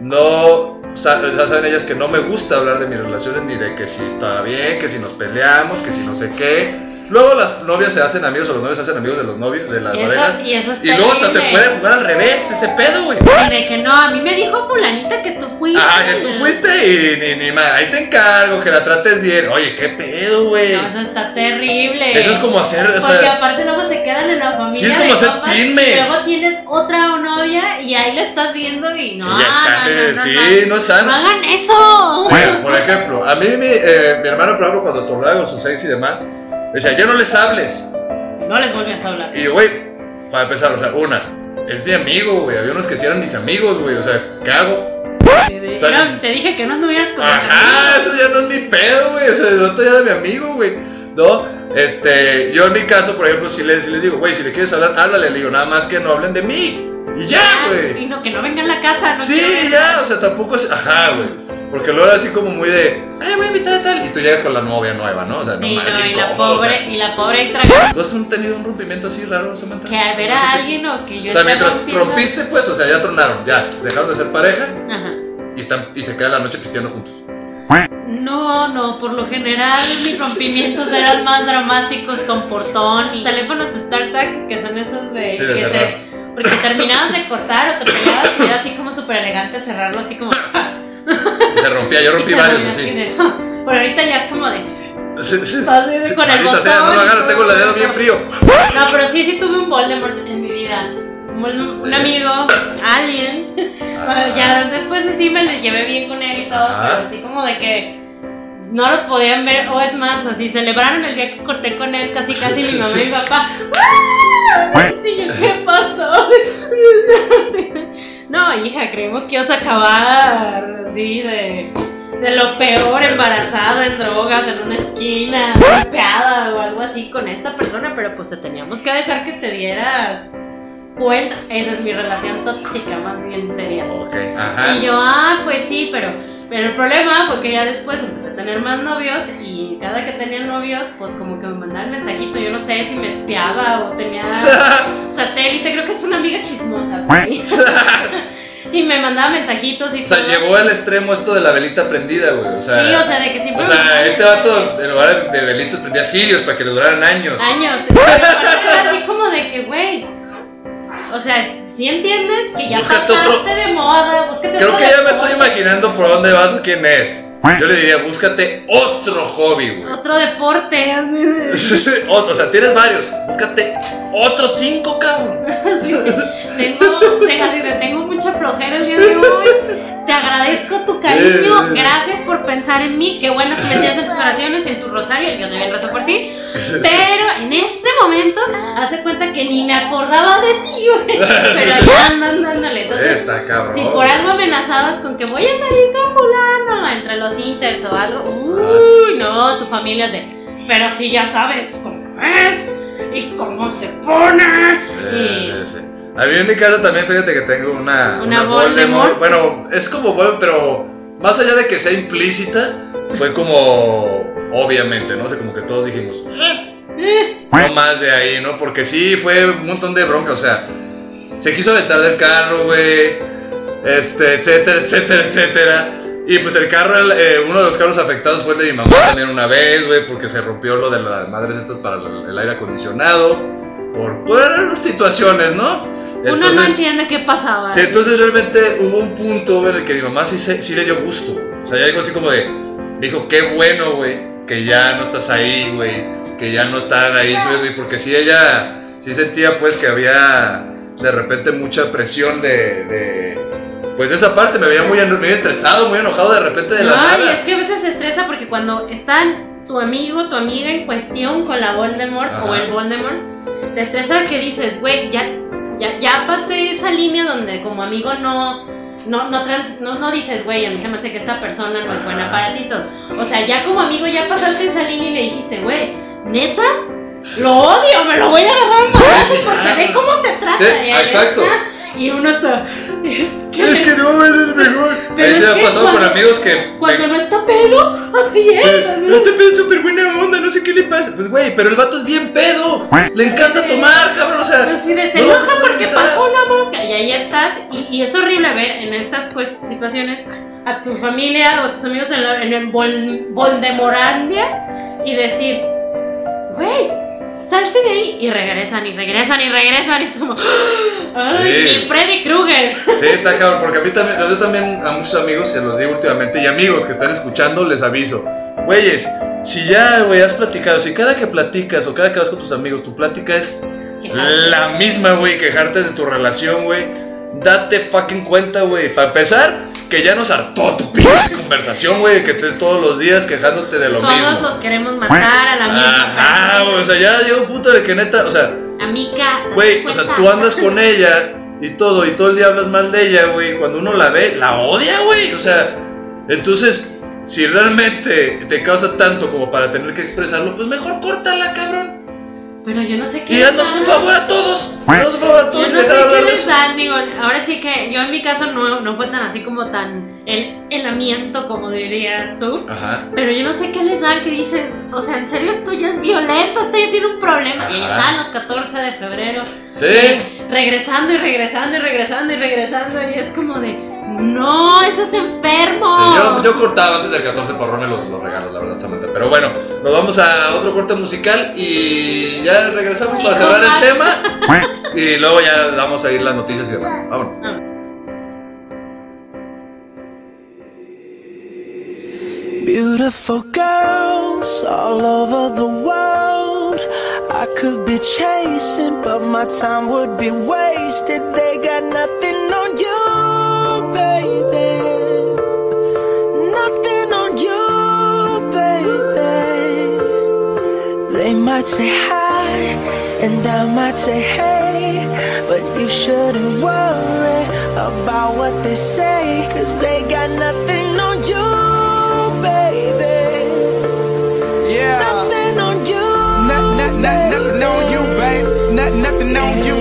no, ya saben ellas que no me gusta hablar de mis relaciones, ni de que si está bien, que si nos peleamos, que si no sé qué. Luego las novias se hacen amigos o los novios se hacen amigos de los novios, de las eso- parejas. y eso es Y luego hasta te puede jugar al revés ese pedo, güey. De que no, a mí me dijo fulanita que tú fuiste. Ah, que tú fuiste y ni, ni más. Ahí te encargo, que la trates bien. Oye, qué pedo, güey. No, eso está terrible. Eso es como hacer, o Porque aparte luego se quedan en la familia. Sí, es como hacer teammates. y Luego tienes otra novia y ahí la estás viendo y no. Sí, ya está, no, no, no, sí, no es no. sano. No hagan eso. Bueno, por ejemplo, a mí mi, eh, mi hermano, por ejemplo, cuando tornaba con sus seis y demás, decía, ya no les hables. No les volvías a hablar. Y, güey, para empezar, o sea, una, es mi amigo, güey. Había unos que sí eran mis amigos, güey. O sea, ¿qué hago? Te dije, o sea, no, te dije que no anduvieras con Ajá, eso ya no es mi pedo, güey. O sea, el otro ya era mi amigo, güey. ¿No? Este, yo en mi caso, por ejemplo, si les, si les digo, güey, si le quieres hablar, háblale. Le digo, nada más que no hablen de mí. Y ya, güey. Y no, que no venga a la casa. No Sí, ya, o sea, tampoco es. Ajá, güey. Porque luego era así como muy de. Ay, voy a invitar a tal. Y tú llegas con la novia nueva, ¿no? O sea, Sí, no no, y la o pobre, sea. y la pobre ahí tragando. ¿Tú has tenido un rompimiento así raro, Samantha? Que a ver a alguien o que yo O sea, mientras rompiendo. rompiste, pues, o sea, ya tronaron, ya. Dejaron de ser pareja Ajá. y, están, y se quedan la noche pisteando juntos. No, no, por lo general mis rompimientos eran más dramáticos con portón y teléfonos StarTAC que son esos de Sí, de que se porque terminabas de cortar o te pegabas y era así como súper elegante cerrarlo así como Y se rompía, yo rompí varios así. Pero ahorita ya es como de Sí, sí. Sí, con el sea, no lo agarro, tengo el dedo bien frío. No, pero sí, sí tuve un Voldemort en mi vida. Un, un amigo, alguien. Bueno, ya después sí me le llevé bien con él y todo, Ajá. pero así como de que no lo podían ver, o es más, así celebraron el día que corté con él, casi casi Sí, mi mamá sí. y mi papá. ¡Ah! Sí, ¿qué pasó? No, hija, creemos que ibas a acabar así de, de lo peor, embarazada, en drogas, en una esquina, golpeada o algo así con esta persona, pero pues te teníamos que dejar que te dieras cuenta. Esa es mi relación tóxica, más bien seria. Ajá. Y yo, ah, pues sí, pero, pero el problema fue que ya después empecé a tener más novios y cada que tenía novios, pues como que me mandaban mensajito, yo no sé si me espiaba o tenía satélite, creo que es una amiga chismosa. y me mandaba mensajitos y O sea, todo. llegó al extremo esto de la velita prendida, güey. O sea, Sí, o sea, de que siempre o sea, este vato, en lugar de velitas, prendía sirios para que le duraran años. Años. Era así como de que, güey. O sea, si entiendes que ya Búscate pasaste otro- de moda, búscate Creo otro que ya me estoy imaginando por dónde vas o quién es. Yo le diría, búscate otro hobby, güey. Otro deporte, así de. o, o sea, tienes varios. Búscate otros cinco, cabrón. Tengo, tengo, así tengo mucha flojera el día de hoy. Te agradezco tu cariño. Gracias por pensar en mí. Qué bueno que me tienes en tus oraciones, en tu rosario. Yo también rezo por ti. Pero en este momento, hace cuenta que ni me acordaba de ti, güey. Pero ya andan dándole. Entonces, Está cabrón. si por algo amenazabas con que voy a salir con fulano entre los inters o algo, uy, no, tu familia es de, pero si ya sabes cómo es y cómo se pone. Eh, Y- sí, sí. A mí en mi casa también, fíjate que tengo una, Una Voldemort. Bueno, es como Voldemort, pero más allá de que sea implícita, fue como obviamente, ¿no? O sea, como que todos dijimos, "Eh". no más de ahí, ¿no? Porque sí fue un montón de bronca, o sea, se quiso aventar del carro, güey, este, etcétera, etcétera, etcétera. Y pues el carro, eh, uno de los carros afectados fue el de mi mamá también una vez, güey, porque se rompió lo de las madres estas para el, el aire acondicionado, por, situaciones, ¿no? Uno no entiende qué pasaba. Sí, entonces realmente hubo un punto en el que mi mamá sí, le dio gusto. O sea, ya dijo así como de, dijo, qué bueno, güey, que ya no estás ahí, güey, que ya no están ahí, güey, porque sí ella, sí sentía pues que había de repente mucha presión de, de pues de esa parte, me veía muy, muy estresado, muy enojado de repente de la Ay, nada. es que a veces se estresa porque cuando están tu amigo, tu amiga en cuestión con la Voldemort Ajá. o el Voldemort, te estresa que dices, güey, ya, ya, ya pasé esa línea donde como amigo no, no, no, trans- no, no dices, güey, a mí se me hace que esta persona no es buena para ti. todo. O sea, ya como amigo ya pasaste esa línea y le dijiste, güey, neta, lo odio, me lo voy a agarrar sí, ya. porque ve cómo te trata. Sí, ahí exacto. está. Y uno está, ¿qué Es que no, eso es mejor. Pero Ahí es se ha que pasado con cuando- amigos que... Cuando me- no está pelo, así es. No te pedo súper buena onda, no sé qué le pasa. Pues, güey, pero el vato es bien pedo. Le encanta tomar, cabrón, o sea. De, se no enoja vas a porque pasó una mosca. Y ahí estás. Y, y es horrible ver en estas pues, situaciones a tu familia o a tus amigos en, la- en el Vol- Voldemorandia y decir, güey, salte de ahí. Y regresan y regresan y regresan. Y es como, ay, Sí. Freddy Krueger. Sí, está cabrón, porque a mí también, yo también a muchos amigos se los digo últimamente, y amigos que están escuchando, les aviso. Güeyes, si ya, güey, has platicado, si cada que platicas o cada que vas con tus amigos, tu plática es la misma, güey, quejarte de tu relación, güey, date fucking cuenta, güey. Para empezar, que ya nos hartó tu pinche conversación, güey, que estés todos los días quejándote de lo Todos mismo. los queremos matar a la misma Ajá, güey, o sea, ya llegó un punto de que neta, o sea, Amiga, Güey, o sea, tú andas con ella y todo, y todo el día hablas mal de ella, güey. Cuando uno la ve, la odia, güey. O sea, entonces, si realmente te causa tanto como para tener que expresarlo, pues mejor córtala, cabrón. Pero yo no sé qué. Y haznos un favor a todos. Haznos un favor a Yo todos y no sé hablar qué de les eso. dan, digo, ahora sí que yo en mi caso no, no fue tan así como tan el helamiento como dirías tú. Ajá. Pero yo no sé qué les dan que dicen, o sea, en serio esto ya es violento, esto ya tiene un problema. Y ahí Ajá. están los 14 de febrero. Sí. eh, regresando y regresando y regresando y regresando. Y es como de, no, eso es enfermo. Sí, yo, yo cortaba antes del 14 porrones los, los regalos, la verdad, Samantha. Pero bueno, nos vamos a otro corte musical y ya regresamos para cerrar el tema. Y luego ya vamos a ir las noticias y demás. Vámonos. Beautiful girls all over the world. I could be chasing, but my time would be wasted. They got nothing on you, baby. Nothing on you, baby. They might say hi, and I might say hey, but you shouldn't worry about what they say, cause they got nothing on you, baby. Yeah. Nothing on you. Nothing, nothing, nothing on you, babe. Nothing, nothing on you.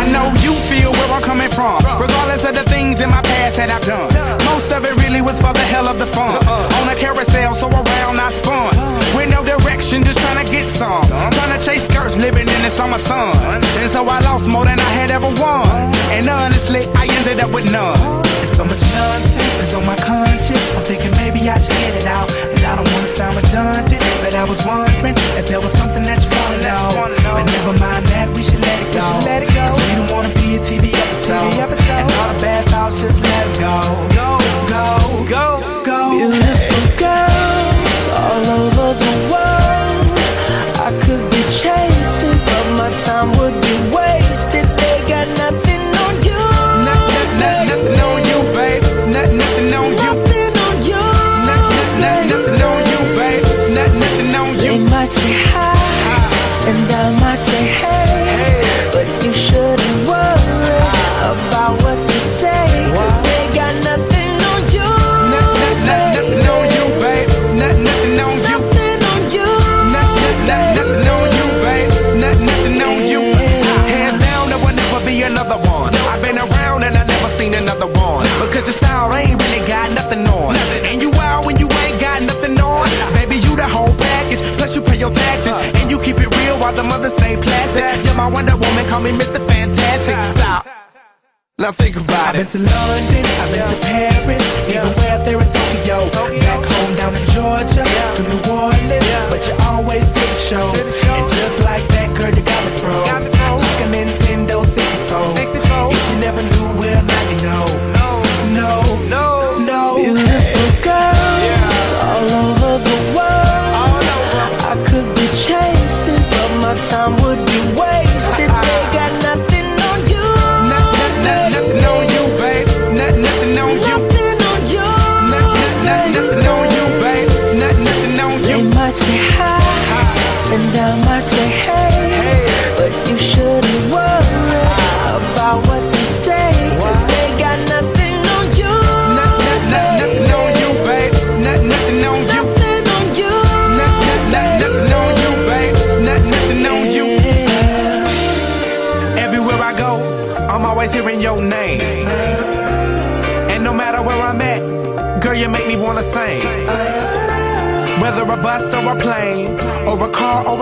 I know you feel coming from. Regardless of the things in my past that I've done. Most of it really was for the hell of the fun. On a carousel, so around I spun. With no direction, just trying to get some. I'm trying to chase skirts, living in the summer sun. And so I lost more than I had ever won. And honestly, I ended up with none. There's so much nonsense that's on my conscience. I'm thinking maybe I should get it out. And I don't wanna sound redundant, but I was wondering if there was Mr. Fantastic. Stop. Now think about it. I've been to London, I've been to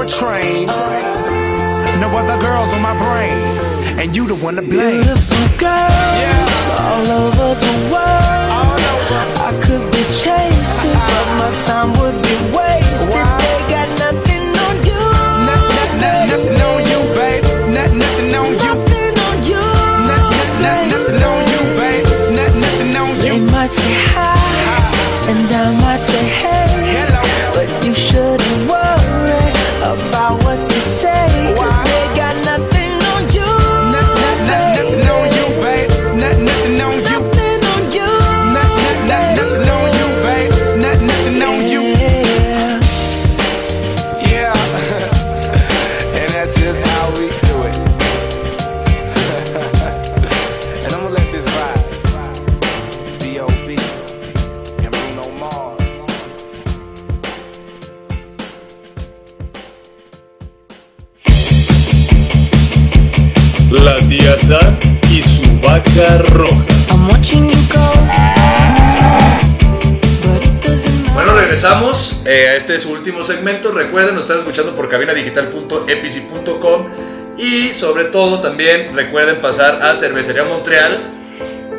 train. No other girls on my brain, and you the one to blame. Beautiful girls all over the world. I could be chasing, but my time would be wasted. They got nothing on you. Nothing on you, babe. Nothing on you. Nothing on you. Nothing on you, babe. Nothing on They you. might say hi, and I might say hey, su último segmento. Recuerden, nos están escuchando por cabinadigital.epici.com y sobre todo también recuerden pasar a Cervecería Montreal,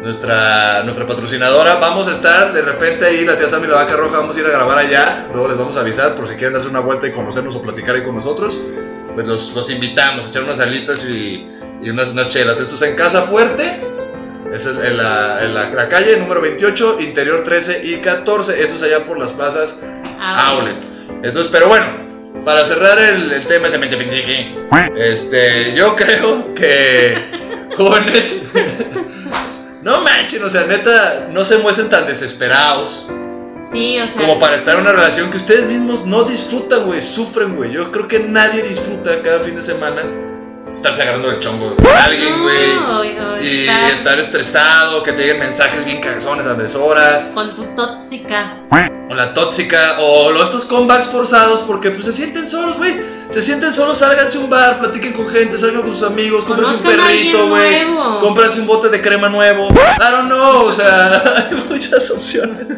nuestra, nuestra patrocinadora. Vamos a estar de repente ahí, la tía Sam y la vaca roja, vamos a ir a grabar allá. Luego les vamos a avisar por si quieren darse una vuelta y conocernos o platicar ahí con nosotros. Pues los, los invitamos a echar unas alitas y, y unas, unas chelas. Esto es en Casa Fuerte. Es en la, en la- la calle número 28, interior 13 y 14. Esto es allá por las plazas Outlet. Entonces, pero bueno, para cerrar el, el tema ese este, yo creo que jóvenes, no manchen, o sea, neta, no se muestren tan desesperados Sí, o sea. como para estar en una relación que ustedes mismos no disfrutan, güey, sufren, güey. Yo creo que nadie disfruta cada fin de semana estarse agarrando el chongo con alguien, güey. No, Y estar estar estresado, que te lleguen mensajes bien cagazones a deshoras, Con tu tóxica. o la tóxica, o los, estos comebacks forzados, porque pues se sienten solos, güey. Se sienten solos, sálganse a un bar, platiquen con gente, salgan con sus amigos, cómprense un perrito, güey. Cómprense un bote de crema nuevo. I don't know, o sea, hay muchas opciones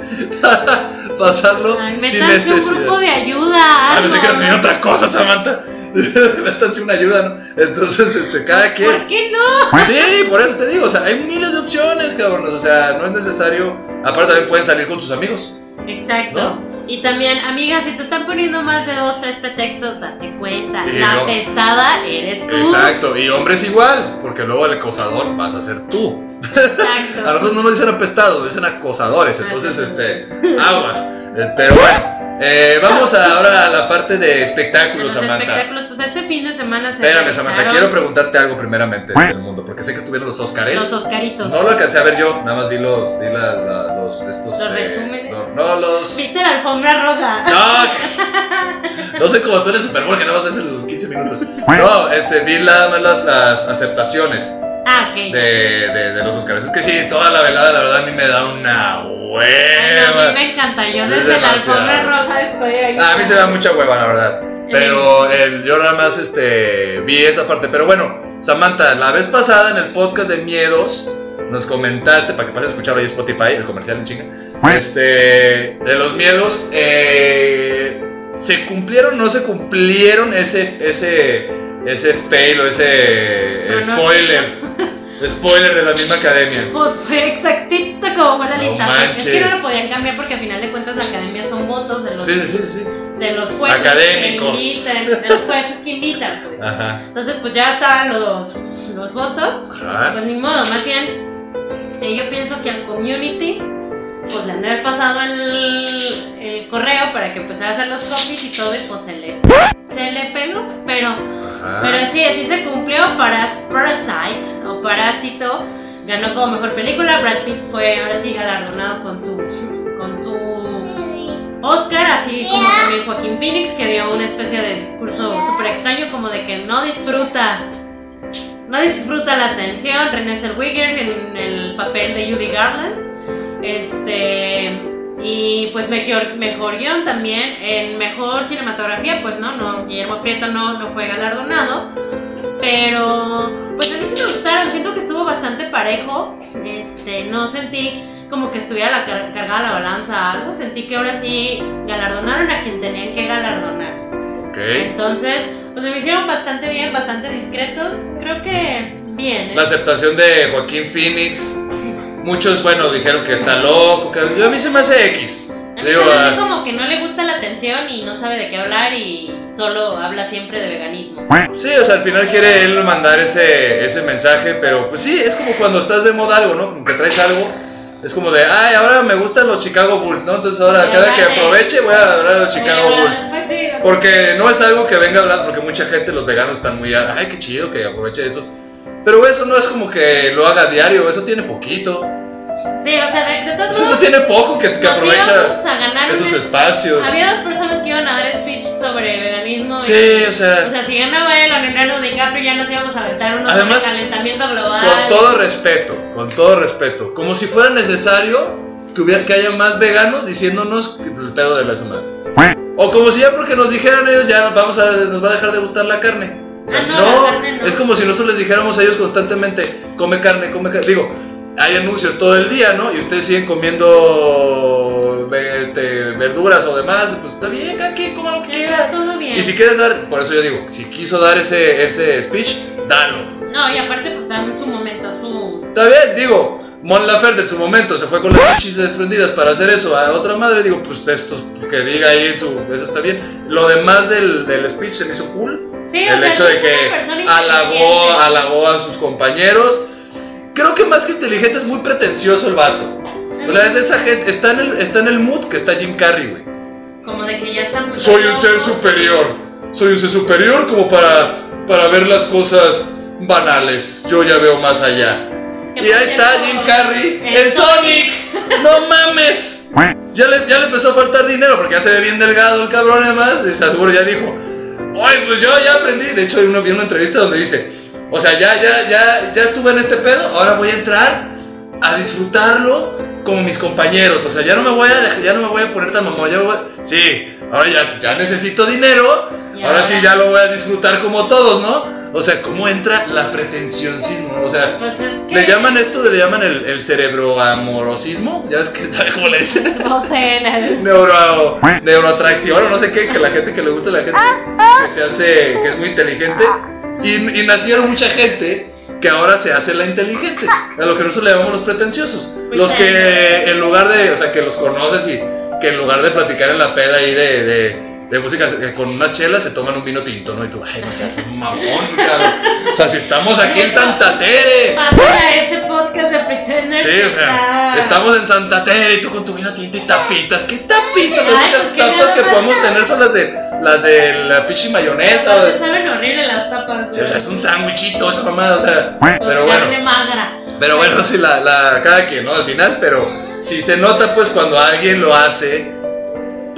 para pasarlo Ay, sin métanse un necesidad. grupo de ayuda. A decir ¿no? otra cosa, Samantha. Métanse una ayuda, ¿no? Entonces, este, cada quien. ¿Por qué no? Sí, por eso te digo, o sea, hay miles de opciones, cabrones. O sea, no es necesario. Aparte, también pueden salir con sus amigos. Exacto. ¿No? Y también, amigas, si te están poniendo más de dos, tres pretextos, date cuenta. Y La no- eres tú. Exacto, y hombres igual, porque luego el acosador vas a ser tú. Exacto. A nosotros no nos dicen apestados, nos dicen acosadores, entonces, este, aguas. Eh, Pero bueno, eh, vamos ahora a la parte de espectáculos, los Samantha. espectáculos, pues este fin de semana se Espérame, Samantha, quiero preguntarte algo primeramente del mundo, porque sé que estuvieron los Oscars. los Oscaritos. No lo alcancé a ver yo, nada más vi los, vi la- la- los, estos, ¿Los eh, resúmenes? No, no, los... ¿Viste la alfombra roja? No, no sé cómo tú en el Super Bowl que nada más ves en los 15 minutos. No, este, vi nada más las, las aceptaciones Ah, ok. de, de, de los Oscars. Es que sí, toda la velada, la verdad, a mí me da una Ay, no, a hueva. mí me encanta. Yo Es desde la alfombra roja estoy ahí. Ah, a mí se me da mucha hueva, la verdad. Pero el, yo nada más este, vi esa parte. Pero bueno, Samantha, la vez pasada en el podcast de Miedos nos comentaste, para que pases a escuchar ahí Spotify, el comercial en chinga, este, de los miedos, eh, ¿se cumplieron o no se cumplieron ese, ese, ese fail o ese No, no. Spoiler? De la misma academia. Pues fue exactito como fue la No lista. porque Es que no manches. lo podían cambiar porque al final de cuentas la academia son votos de los, Sí, sí, sí, sí. de los jueces Académicos. que invitan, de los jueces que invitan, pues. Ajá. Entonces, pues ya estaban los, los votos. Ajá. Pues ni modo, más bien, eh, yo pienso que al community, pues le han de haber pasado el, el correo para que empezara a hacer los copies y todo, y pues se le, se le pegó. Pero, Ajá. pero sí, así se cumplió. Para Parasite o Parásito ganó como mejor película. Brad Pitt fue ahora sí galardonado con su, con su Oscar, así como también Joaquín Phoenix, que dio una especie de discurso súper extraño, como de que no disfruta, no disfruta la atención. Renée Zellweger en el papel de Judy Garland, este y pues mejor, mejor guion también, en mejor cinematografía, pues no, no, Guillermo Prieto no, no fue galardonado, pero pues a mí sí me gustaron, siento que estuvo bastante parejo, este, no sentí como que estuviera la car- cargada la balanza algo, sentí que ahora sí galardonaron a quien tenían que galardonar. Ok. Entonces, pues se me hicieron bastante bien, bastante discretos, creo que bien. ¿eh? La aceptación de Joaquín Phoenix. Muchos, bueno, dijeron que está loco. Que, a mí se me hace X. Digo, ah, como que no le gusta la atención y no sabe de qué hablar y solo habla siempre de veganismo. sí, o sea, al final quiere él mandar ese, ese mensaje, pero pues sí, es como cuando estás de moda algo, ¿no? Como que traes algo. Es como de, ay, ahora me gustan los Chicago Bulls, ¿no? Entonces ahora Sí, cada que vale. aproveche voy a hablar de los Chicago Bulls. pues sí, Porque no es algo que venga a hablar, porque mucha gente, los veganos están muy, ay, qué chido que aproveche esos. Pero eso no es como que lo haga diario, eso tiene poquito. Sí, o sea, de, de todos Eso, modos, eso tiene poco que, que nos aprovecha a esos una- espacios. Había dos personas que iban a dar speech sobre veganismo. y- Sí, o sea, O sea, si ganaba él o Leonardo DiCaprio ya nos íbamos a aventar unos Además, sobre calentamiento global. con todo respeto, con todo respeto, como si fuera necesario que hubiera que haya más veganos diciéndonos que el pedo de la semana. O como si ya porque nos dijeran ellos ya vamos a nos va a dejar de gustar la carne. O sea, Ah, no, no, carne no. es como si nosotros les dijéramos a ellos constantemente, come carne, come carne. Digo, hay anuncios todo el día, ¿no? Y ustedes siguen comiendo este, verduras o demás, pues está bien, cada quien coma lo que quiera. todo bien. Y si quieres dar, por eso yo digo, si quiso dar ese, ese speech, dalo. No, y aparte, pues en su momento, su. Está bien, digo, Mon Laferte en su momento se fue con las chichis desprendidas para hacer eso a otra madre, digo, pues esto, pues, que diga ahí su, eso está bien. Lo demás del, del speech se me hizo cool. Sí, o el sea, hecho de que halagó, inteligente. halagó a sus compañeros. Creo que más que inteligente es muy pretencioso el vato. O sea, es de esa gente, está en el, está en el mood que está Jim Carrey, güey. Como de que ya está muy. Soy un ser superior. Soy un ser superior como para, para ver las cosas banales. Yo ya veo más allá. Y ahí está Jim Carrey en en Sonic. No mames. Ya le, ya le empezó a faltar dinero porque ya se ve bien delgado el cabrón además. Y seguro ya dijo, ay, pues yo ya aprendí. De hecho, hay una, vi una entrevista donde dice, o sea, ya, ya, ya, ya estuve en este pedo, ahora voy a entrar a disfrutarlo como mis compañeros. O sea, ya no me voy a dejar, ya no me voy a poner tan mamón. Ya voy a- Sí, ahora ya, ya necesito dinero. Ahora- sí ya lo voy a disfrutar como todos, ¿no? O sea, ¿cómo entra la pretensionsismo? O sea, Pues es que. le llaman esto, le llaman el, el cerebroamorosismo. Ya es que, ¿sabe cómo le dicen? No sé, Neuro, neuroatracción o no sé qué, que la gente que le gusta la gente que se hace, que es muy inteligente. Y, y nacieron mucha gente que ahora se hace la inteligente. A lo que nosotros le llamamos los pretenciosos. Los que en lugar de, o sea, que los conoces y que en lugar de platicar en la peda ahí de, de, de música eh, con una chela se toman un vino tinto, ¿no? Y tú, ay, no seas mamón, cabrón. O sea, si estamos aquí en Santa Tere. Pasa ese podcast de Pretender. Sí, o sea, estamos en Santa Tere y tú con tu vino tinto y tapitas. ¿Qué tapitas? Las únicas pues, ¿qué tapas que podemos tener son las de las de la pichi mayonesa. o saben horrible las tapas. Sí, o sea, es un sándwichito esa mamada, o sea. Pero carne bueno, magra. pero bueno, sí, la, la, cada quien, ¿no? Al final, pero sí se nota pues cuando alguien lo hace,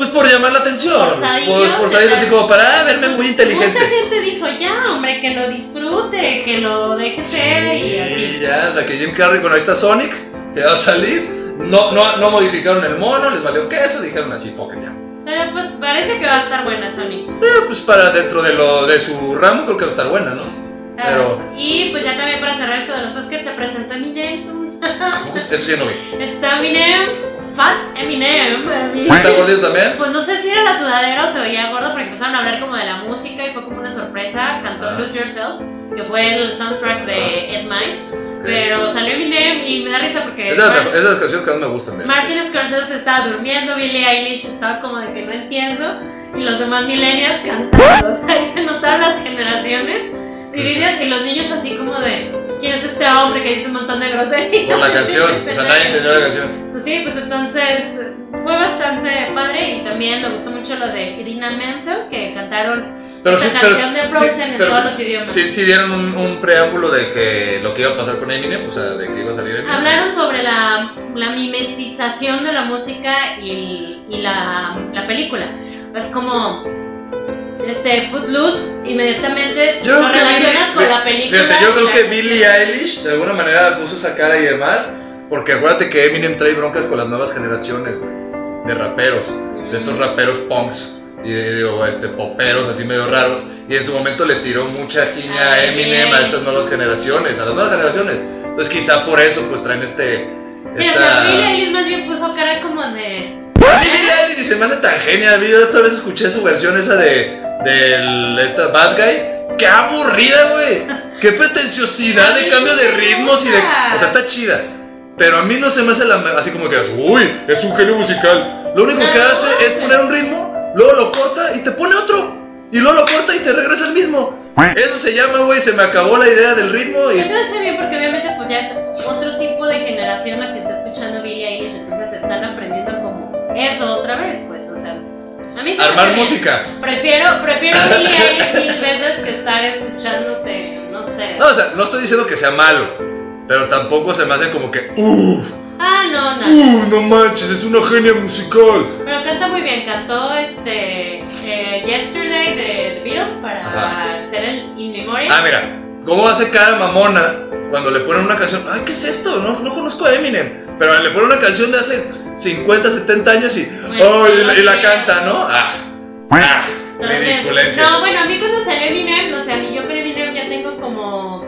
pues por llamar la atención. Forzadillo, Por, por salir así como para ah, verme muy inteligente. Mucha gente dijo, ya, hombre, que lo disfrute, que lo deje ser y Sí, así. ya, o sea que Jim Carrey, bueno, ahí está Sonic, que va a salir. No, no, no modificaron el mono, les valió queso, dijeron así, pocket ya. Pero pues parece que va a estar buena Sonic. Eh, pues para dentro de lo de su ramo creo que va a estar buena, ¿no? Pero Ah, y pues ya también para cerrar esto de los Oscars se presentó Eminem. tú. eso sí no vi. Está Eminem, Fat Eminem. ¿Está gordito también? Pues no sé si era la sudadera o se veía gordo porque empezaron a hablar como de la música y fue como una sorpresa. Cantó Ah. Lose Yourself, que fue el soundtrack de Ed Mine. Pero salió Eminem y me da risa porque Es de las, es de las canciones que más me gustan. de él. Martin Scorsese estaba durmiendo, Billie Eilish estaba como de que no entiendo y los demás millennials cantando. O sea, ahí se notaron las generaciones divididas y los niños así como de ¿quién es este hombre que dice un montón de groserías? Por la canción, o sea, nadie entendió la canción. Pues sí, pues entonces fue bastante padre y también me gustó mucho lo de Irina Menzel que cantaron Pero sí, la pero, canción de sí, Frozen en pero todos sí- los idiomas. Sí, sí dieron un, un preámbulo de que lo que iba a pasar con Eminem, o sea, de que iba a salir Eminem. Hablaron sobre la, la mimetización de la música y, y la, la película. Es como este Footloose, inmediatamente Yo lo relacionas con la película. fíjate, yo creo que Billie Eilish de alguna manera puso esa cara y demás, porque acuérdate que Eminem trae broncas con las nuevas generaciones, güey, de raperos, de estos raperos punks y de- digo, este, poperos así medio raros, y en su momento le tiró mucha giña a Eminem a estas nuevas generaciones, a las nuevas generaciones. Entonces quizá por eso pues traen este... Sí, o esta- sea, Billie Eilish más bien puso cara como de. Billie Eilish se me hace tan genial. Yo otra vez escuché su versión esa de, del esta Bad Guy. Qué aburrida, güey. Qué pretenciosidad de cambio de ritmos y de. O sea, está chida. Pero a mí no se me hace la, así como que digas, uy, es un genio musical. Lo único que hace es poner un ritmo, luego lo corta y te pone otro. Y luego lo corta y te regresa el mismo. Eso se llama, güey, se me acabó la idea del ritmo y. Eso hace bien porque obviamente pues ya es otro tipo de generación la que está escuchando Billie Eilish, entonces están aprendiendo como eso otra vez. A mí me Armar música. Prefiero, prefiero Billie Eilish mil veces que estar escuchándote, no sé. No, o sea, no estoy diciendo que sea malo. Pero tampoco se me hace como que, uff. Ah, no, no. Uh, no manches, es una genia musical. Pero canta muy bien, cantó este eh, Yesterday de The Beatles para Ajá. ser el In Memoriam. Ah, mira, ¿cómo hace cara mamona cuando le ponen una canción? Ay, ¿qué es esto? No, no conozco a Eminem. Pero le ponen una canción de hace 50, 70 años y, Bueno, oh, y, la, y la sí. canta, ¿no? Ah, ah, ridiculencia. No, bueno, a mí cuando salió Eminem, no sé, a mí yo con Eminem ya tengo como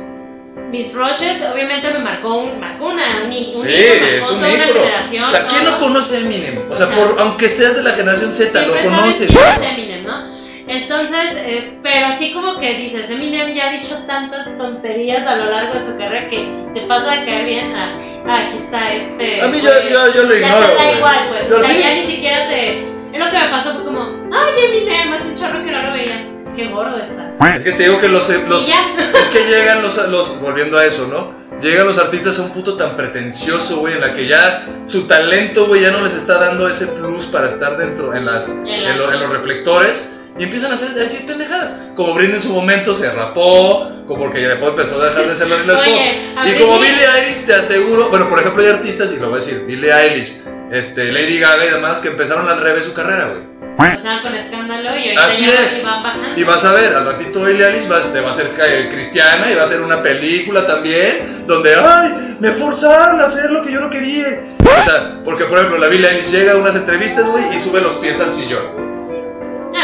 mis rushes, obviamente me marcó un, marcó una, un, un Sí, hito, es marcó un toda una ícono. generación. O sea, ¿quién no conoce a Eminem? O sea, O sea, por, aunque seas de la generación Z, lo conoces. Eminem, ¿no? Entonces, eh, pero así como que dices, Eminem ya ha dicho tantas tonterías a lo largo de su carrera que te pasa de caer bien. Ah, ah, aquí está este. A mí yo- yo- yo lo ya ignoro, te da igual, pues. Yo o sea, sí. ya ni siquiera te. Es lo que me pasó, fue como, ay, Eminem, hace un chorro que no lo veía. Qué gordo está. Es que te digo que los, los ya. es que llegan los, los volviendo a eso, ¿no? Llegan los artistas a un punto tan pretencioso, güey, en la que ya su talento, güey, ya no les está dando ese plus para estar dentro en las En lo- en los reflectores y empiezan a, hacer, a decir pendejadas. Como Britney en su momento se rapó, como porque ya dejó empezó a dejar de ser la Oye, Y como Billie Eilish te aseguro, bueno, por ejemplo, hay artistas y lo voy a decir, Billie Eilish, este, Lady Gaga y demás que empezaron al revés su carrera, güey. Pasaban con escándalo y ahorita Así ya es. van bajando. Y vas a ver, al ratito Billie Eilish va, te va a ser eh, cristiana y va a hacer una película también donde, ay, me forzaron a hacer lo que yo no quería. O sea, porque por ejemplo la Billie Eilish llega a unas entrevistas, güey, y sube los pies al sillón.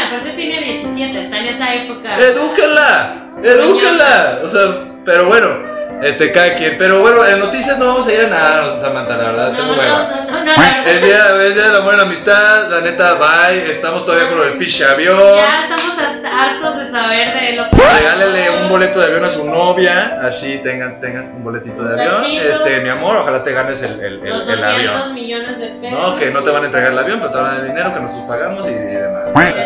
Aparte tiene 17, está en esa época. ¡Edúcala! ¡Edúcala! O sea, pero bueno, este, cada quien. Pero bueno, en noticias no vamos a ir a nada, Samantha, la verdad, tengo hueva. Es día, es día del amor y la amistad, la neta, bye. Estamos todavía con lo del pinche avión. Ya estamos hartos de saber de lo que. Regálele un boleto de avión a su novia, así tengan, tengan un boletito de avión. Tachitos. Este, mi amor, ojalá te ganes el, el, el, Los el 200 avión. millones de pesos. No, que no te van a entregar el avión, pero te van a dar el dinero que nosotros pagamos y, y demás.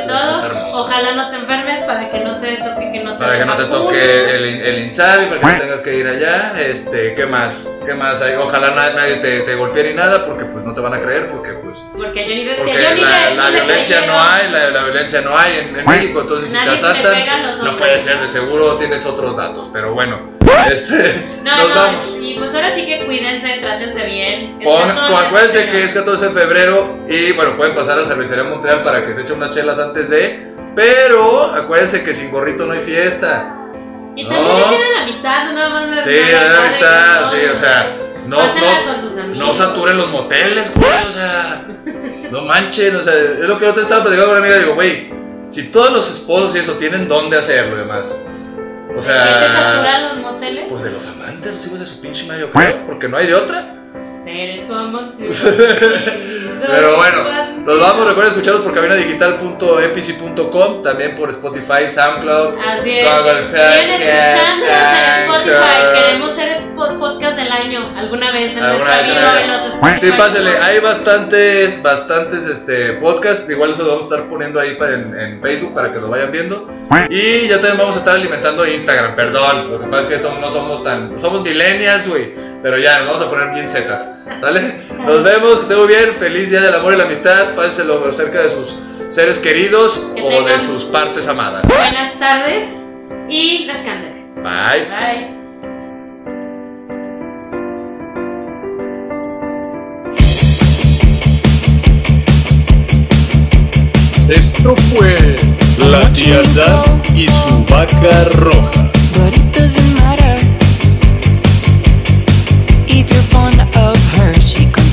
Todo. hermoso. Ojalá no te enfermes para que no te toque, que no te Para que no te toque el, el Insabi, para que no tengas que ir allá. Este, ¿qué más? ¿Qué más hay? Ojalá na- nadie te, te golpee ni nada, porque pues no te van a creer, porque pues. Porque yo ni decía, Porque yo la, la no le violencia no hay, la, la violencia no hay en, en México, entonces si te Nadie se le asaltan, no puede ser, de seguro tienes otros datos, pero bueno, este, No, nos no, vamos. y pues ahora sí que cuídense, trátense bien. Pon- acuérdense que es 14 de febrero y bueno, pueden pasar a la cervecería Montreal para que se echen unas chelas antes de, pero acuérdense que sin gorrito no hay fiesta. Y también No. tienen amistad, nada más de Sí, de acá amistad, de- sí, o sea, no, no, saturen los moteles, güey, o sea, no manchen, o sea, es lo que yo te estaba platicando con una amiga, digo, güey, si todos los esposos y eso tienen dónde hacerlo y demás, o ¿Qué te sea, saturan los moteles? pues de los amantes, los hijos de su pinche Mario, creo, porque no hay de otra. Pero bueno, nos vamos, recuerden escucharnos por cabinadigital.epici.com, también por Spotify, SoundCloud, Así es. Google Siguen Podcast, escuchándonos en Spotify. Anchor. Queremos ser podcast del año alguna vez en Alguna vez en los. Sí, pásenle, hay bastantes, bastantes este, podcasts, igual eso lo vamos a estar poniendo ahí para en, en Facebook para que lo vayan viendo. Y ya también vamos a estar alimentando Instagram, perdón, lo que pasa es que somos- no somos tan, somos millennials, güey, pero ya, nos vamos a poner bien zetas, ¿Vale? Nos vemos, que bien. Feliz día del amor y la amistad. Pásenselo cerca de sus seres queridos o de sus partes amadas. Buenas tardes y descansen. Bye. Bye. Esto fue La Tía y su vaca roja. she.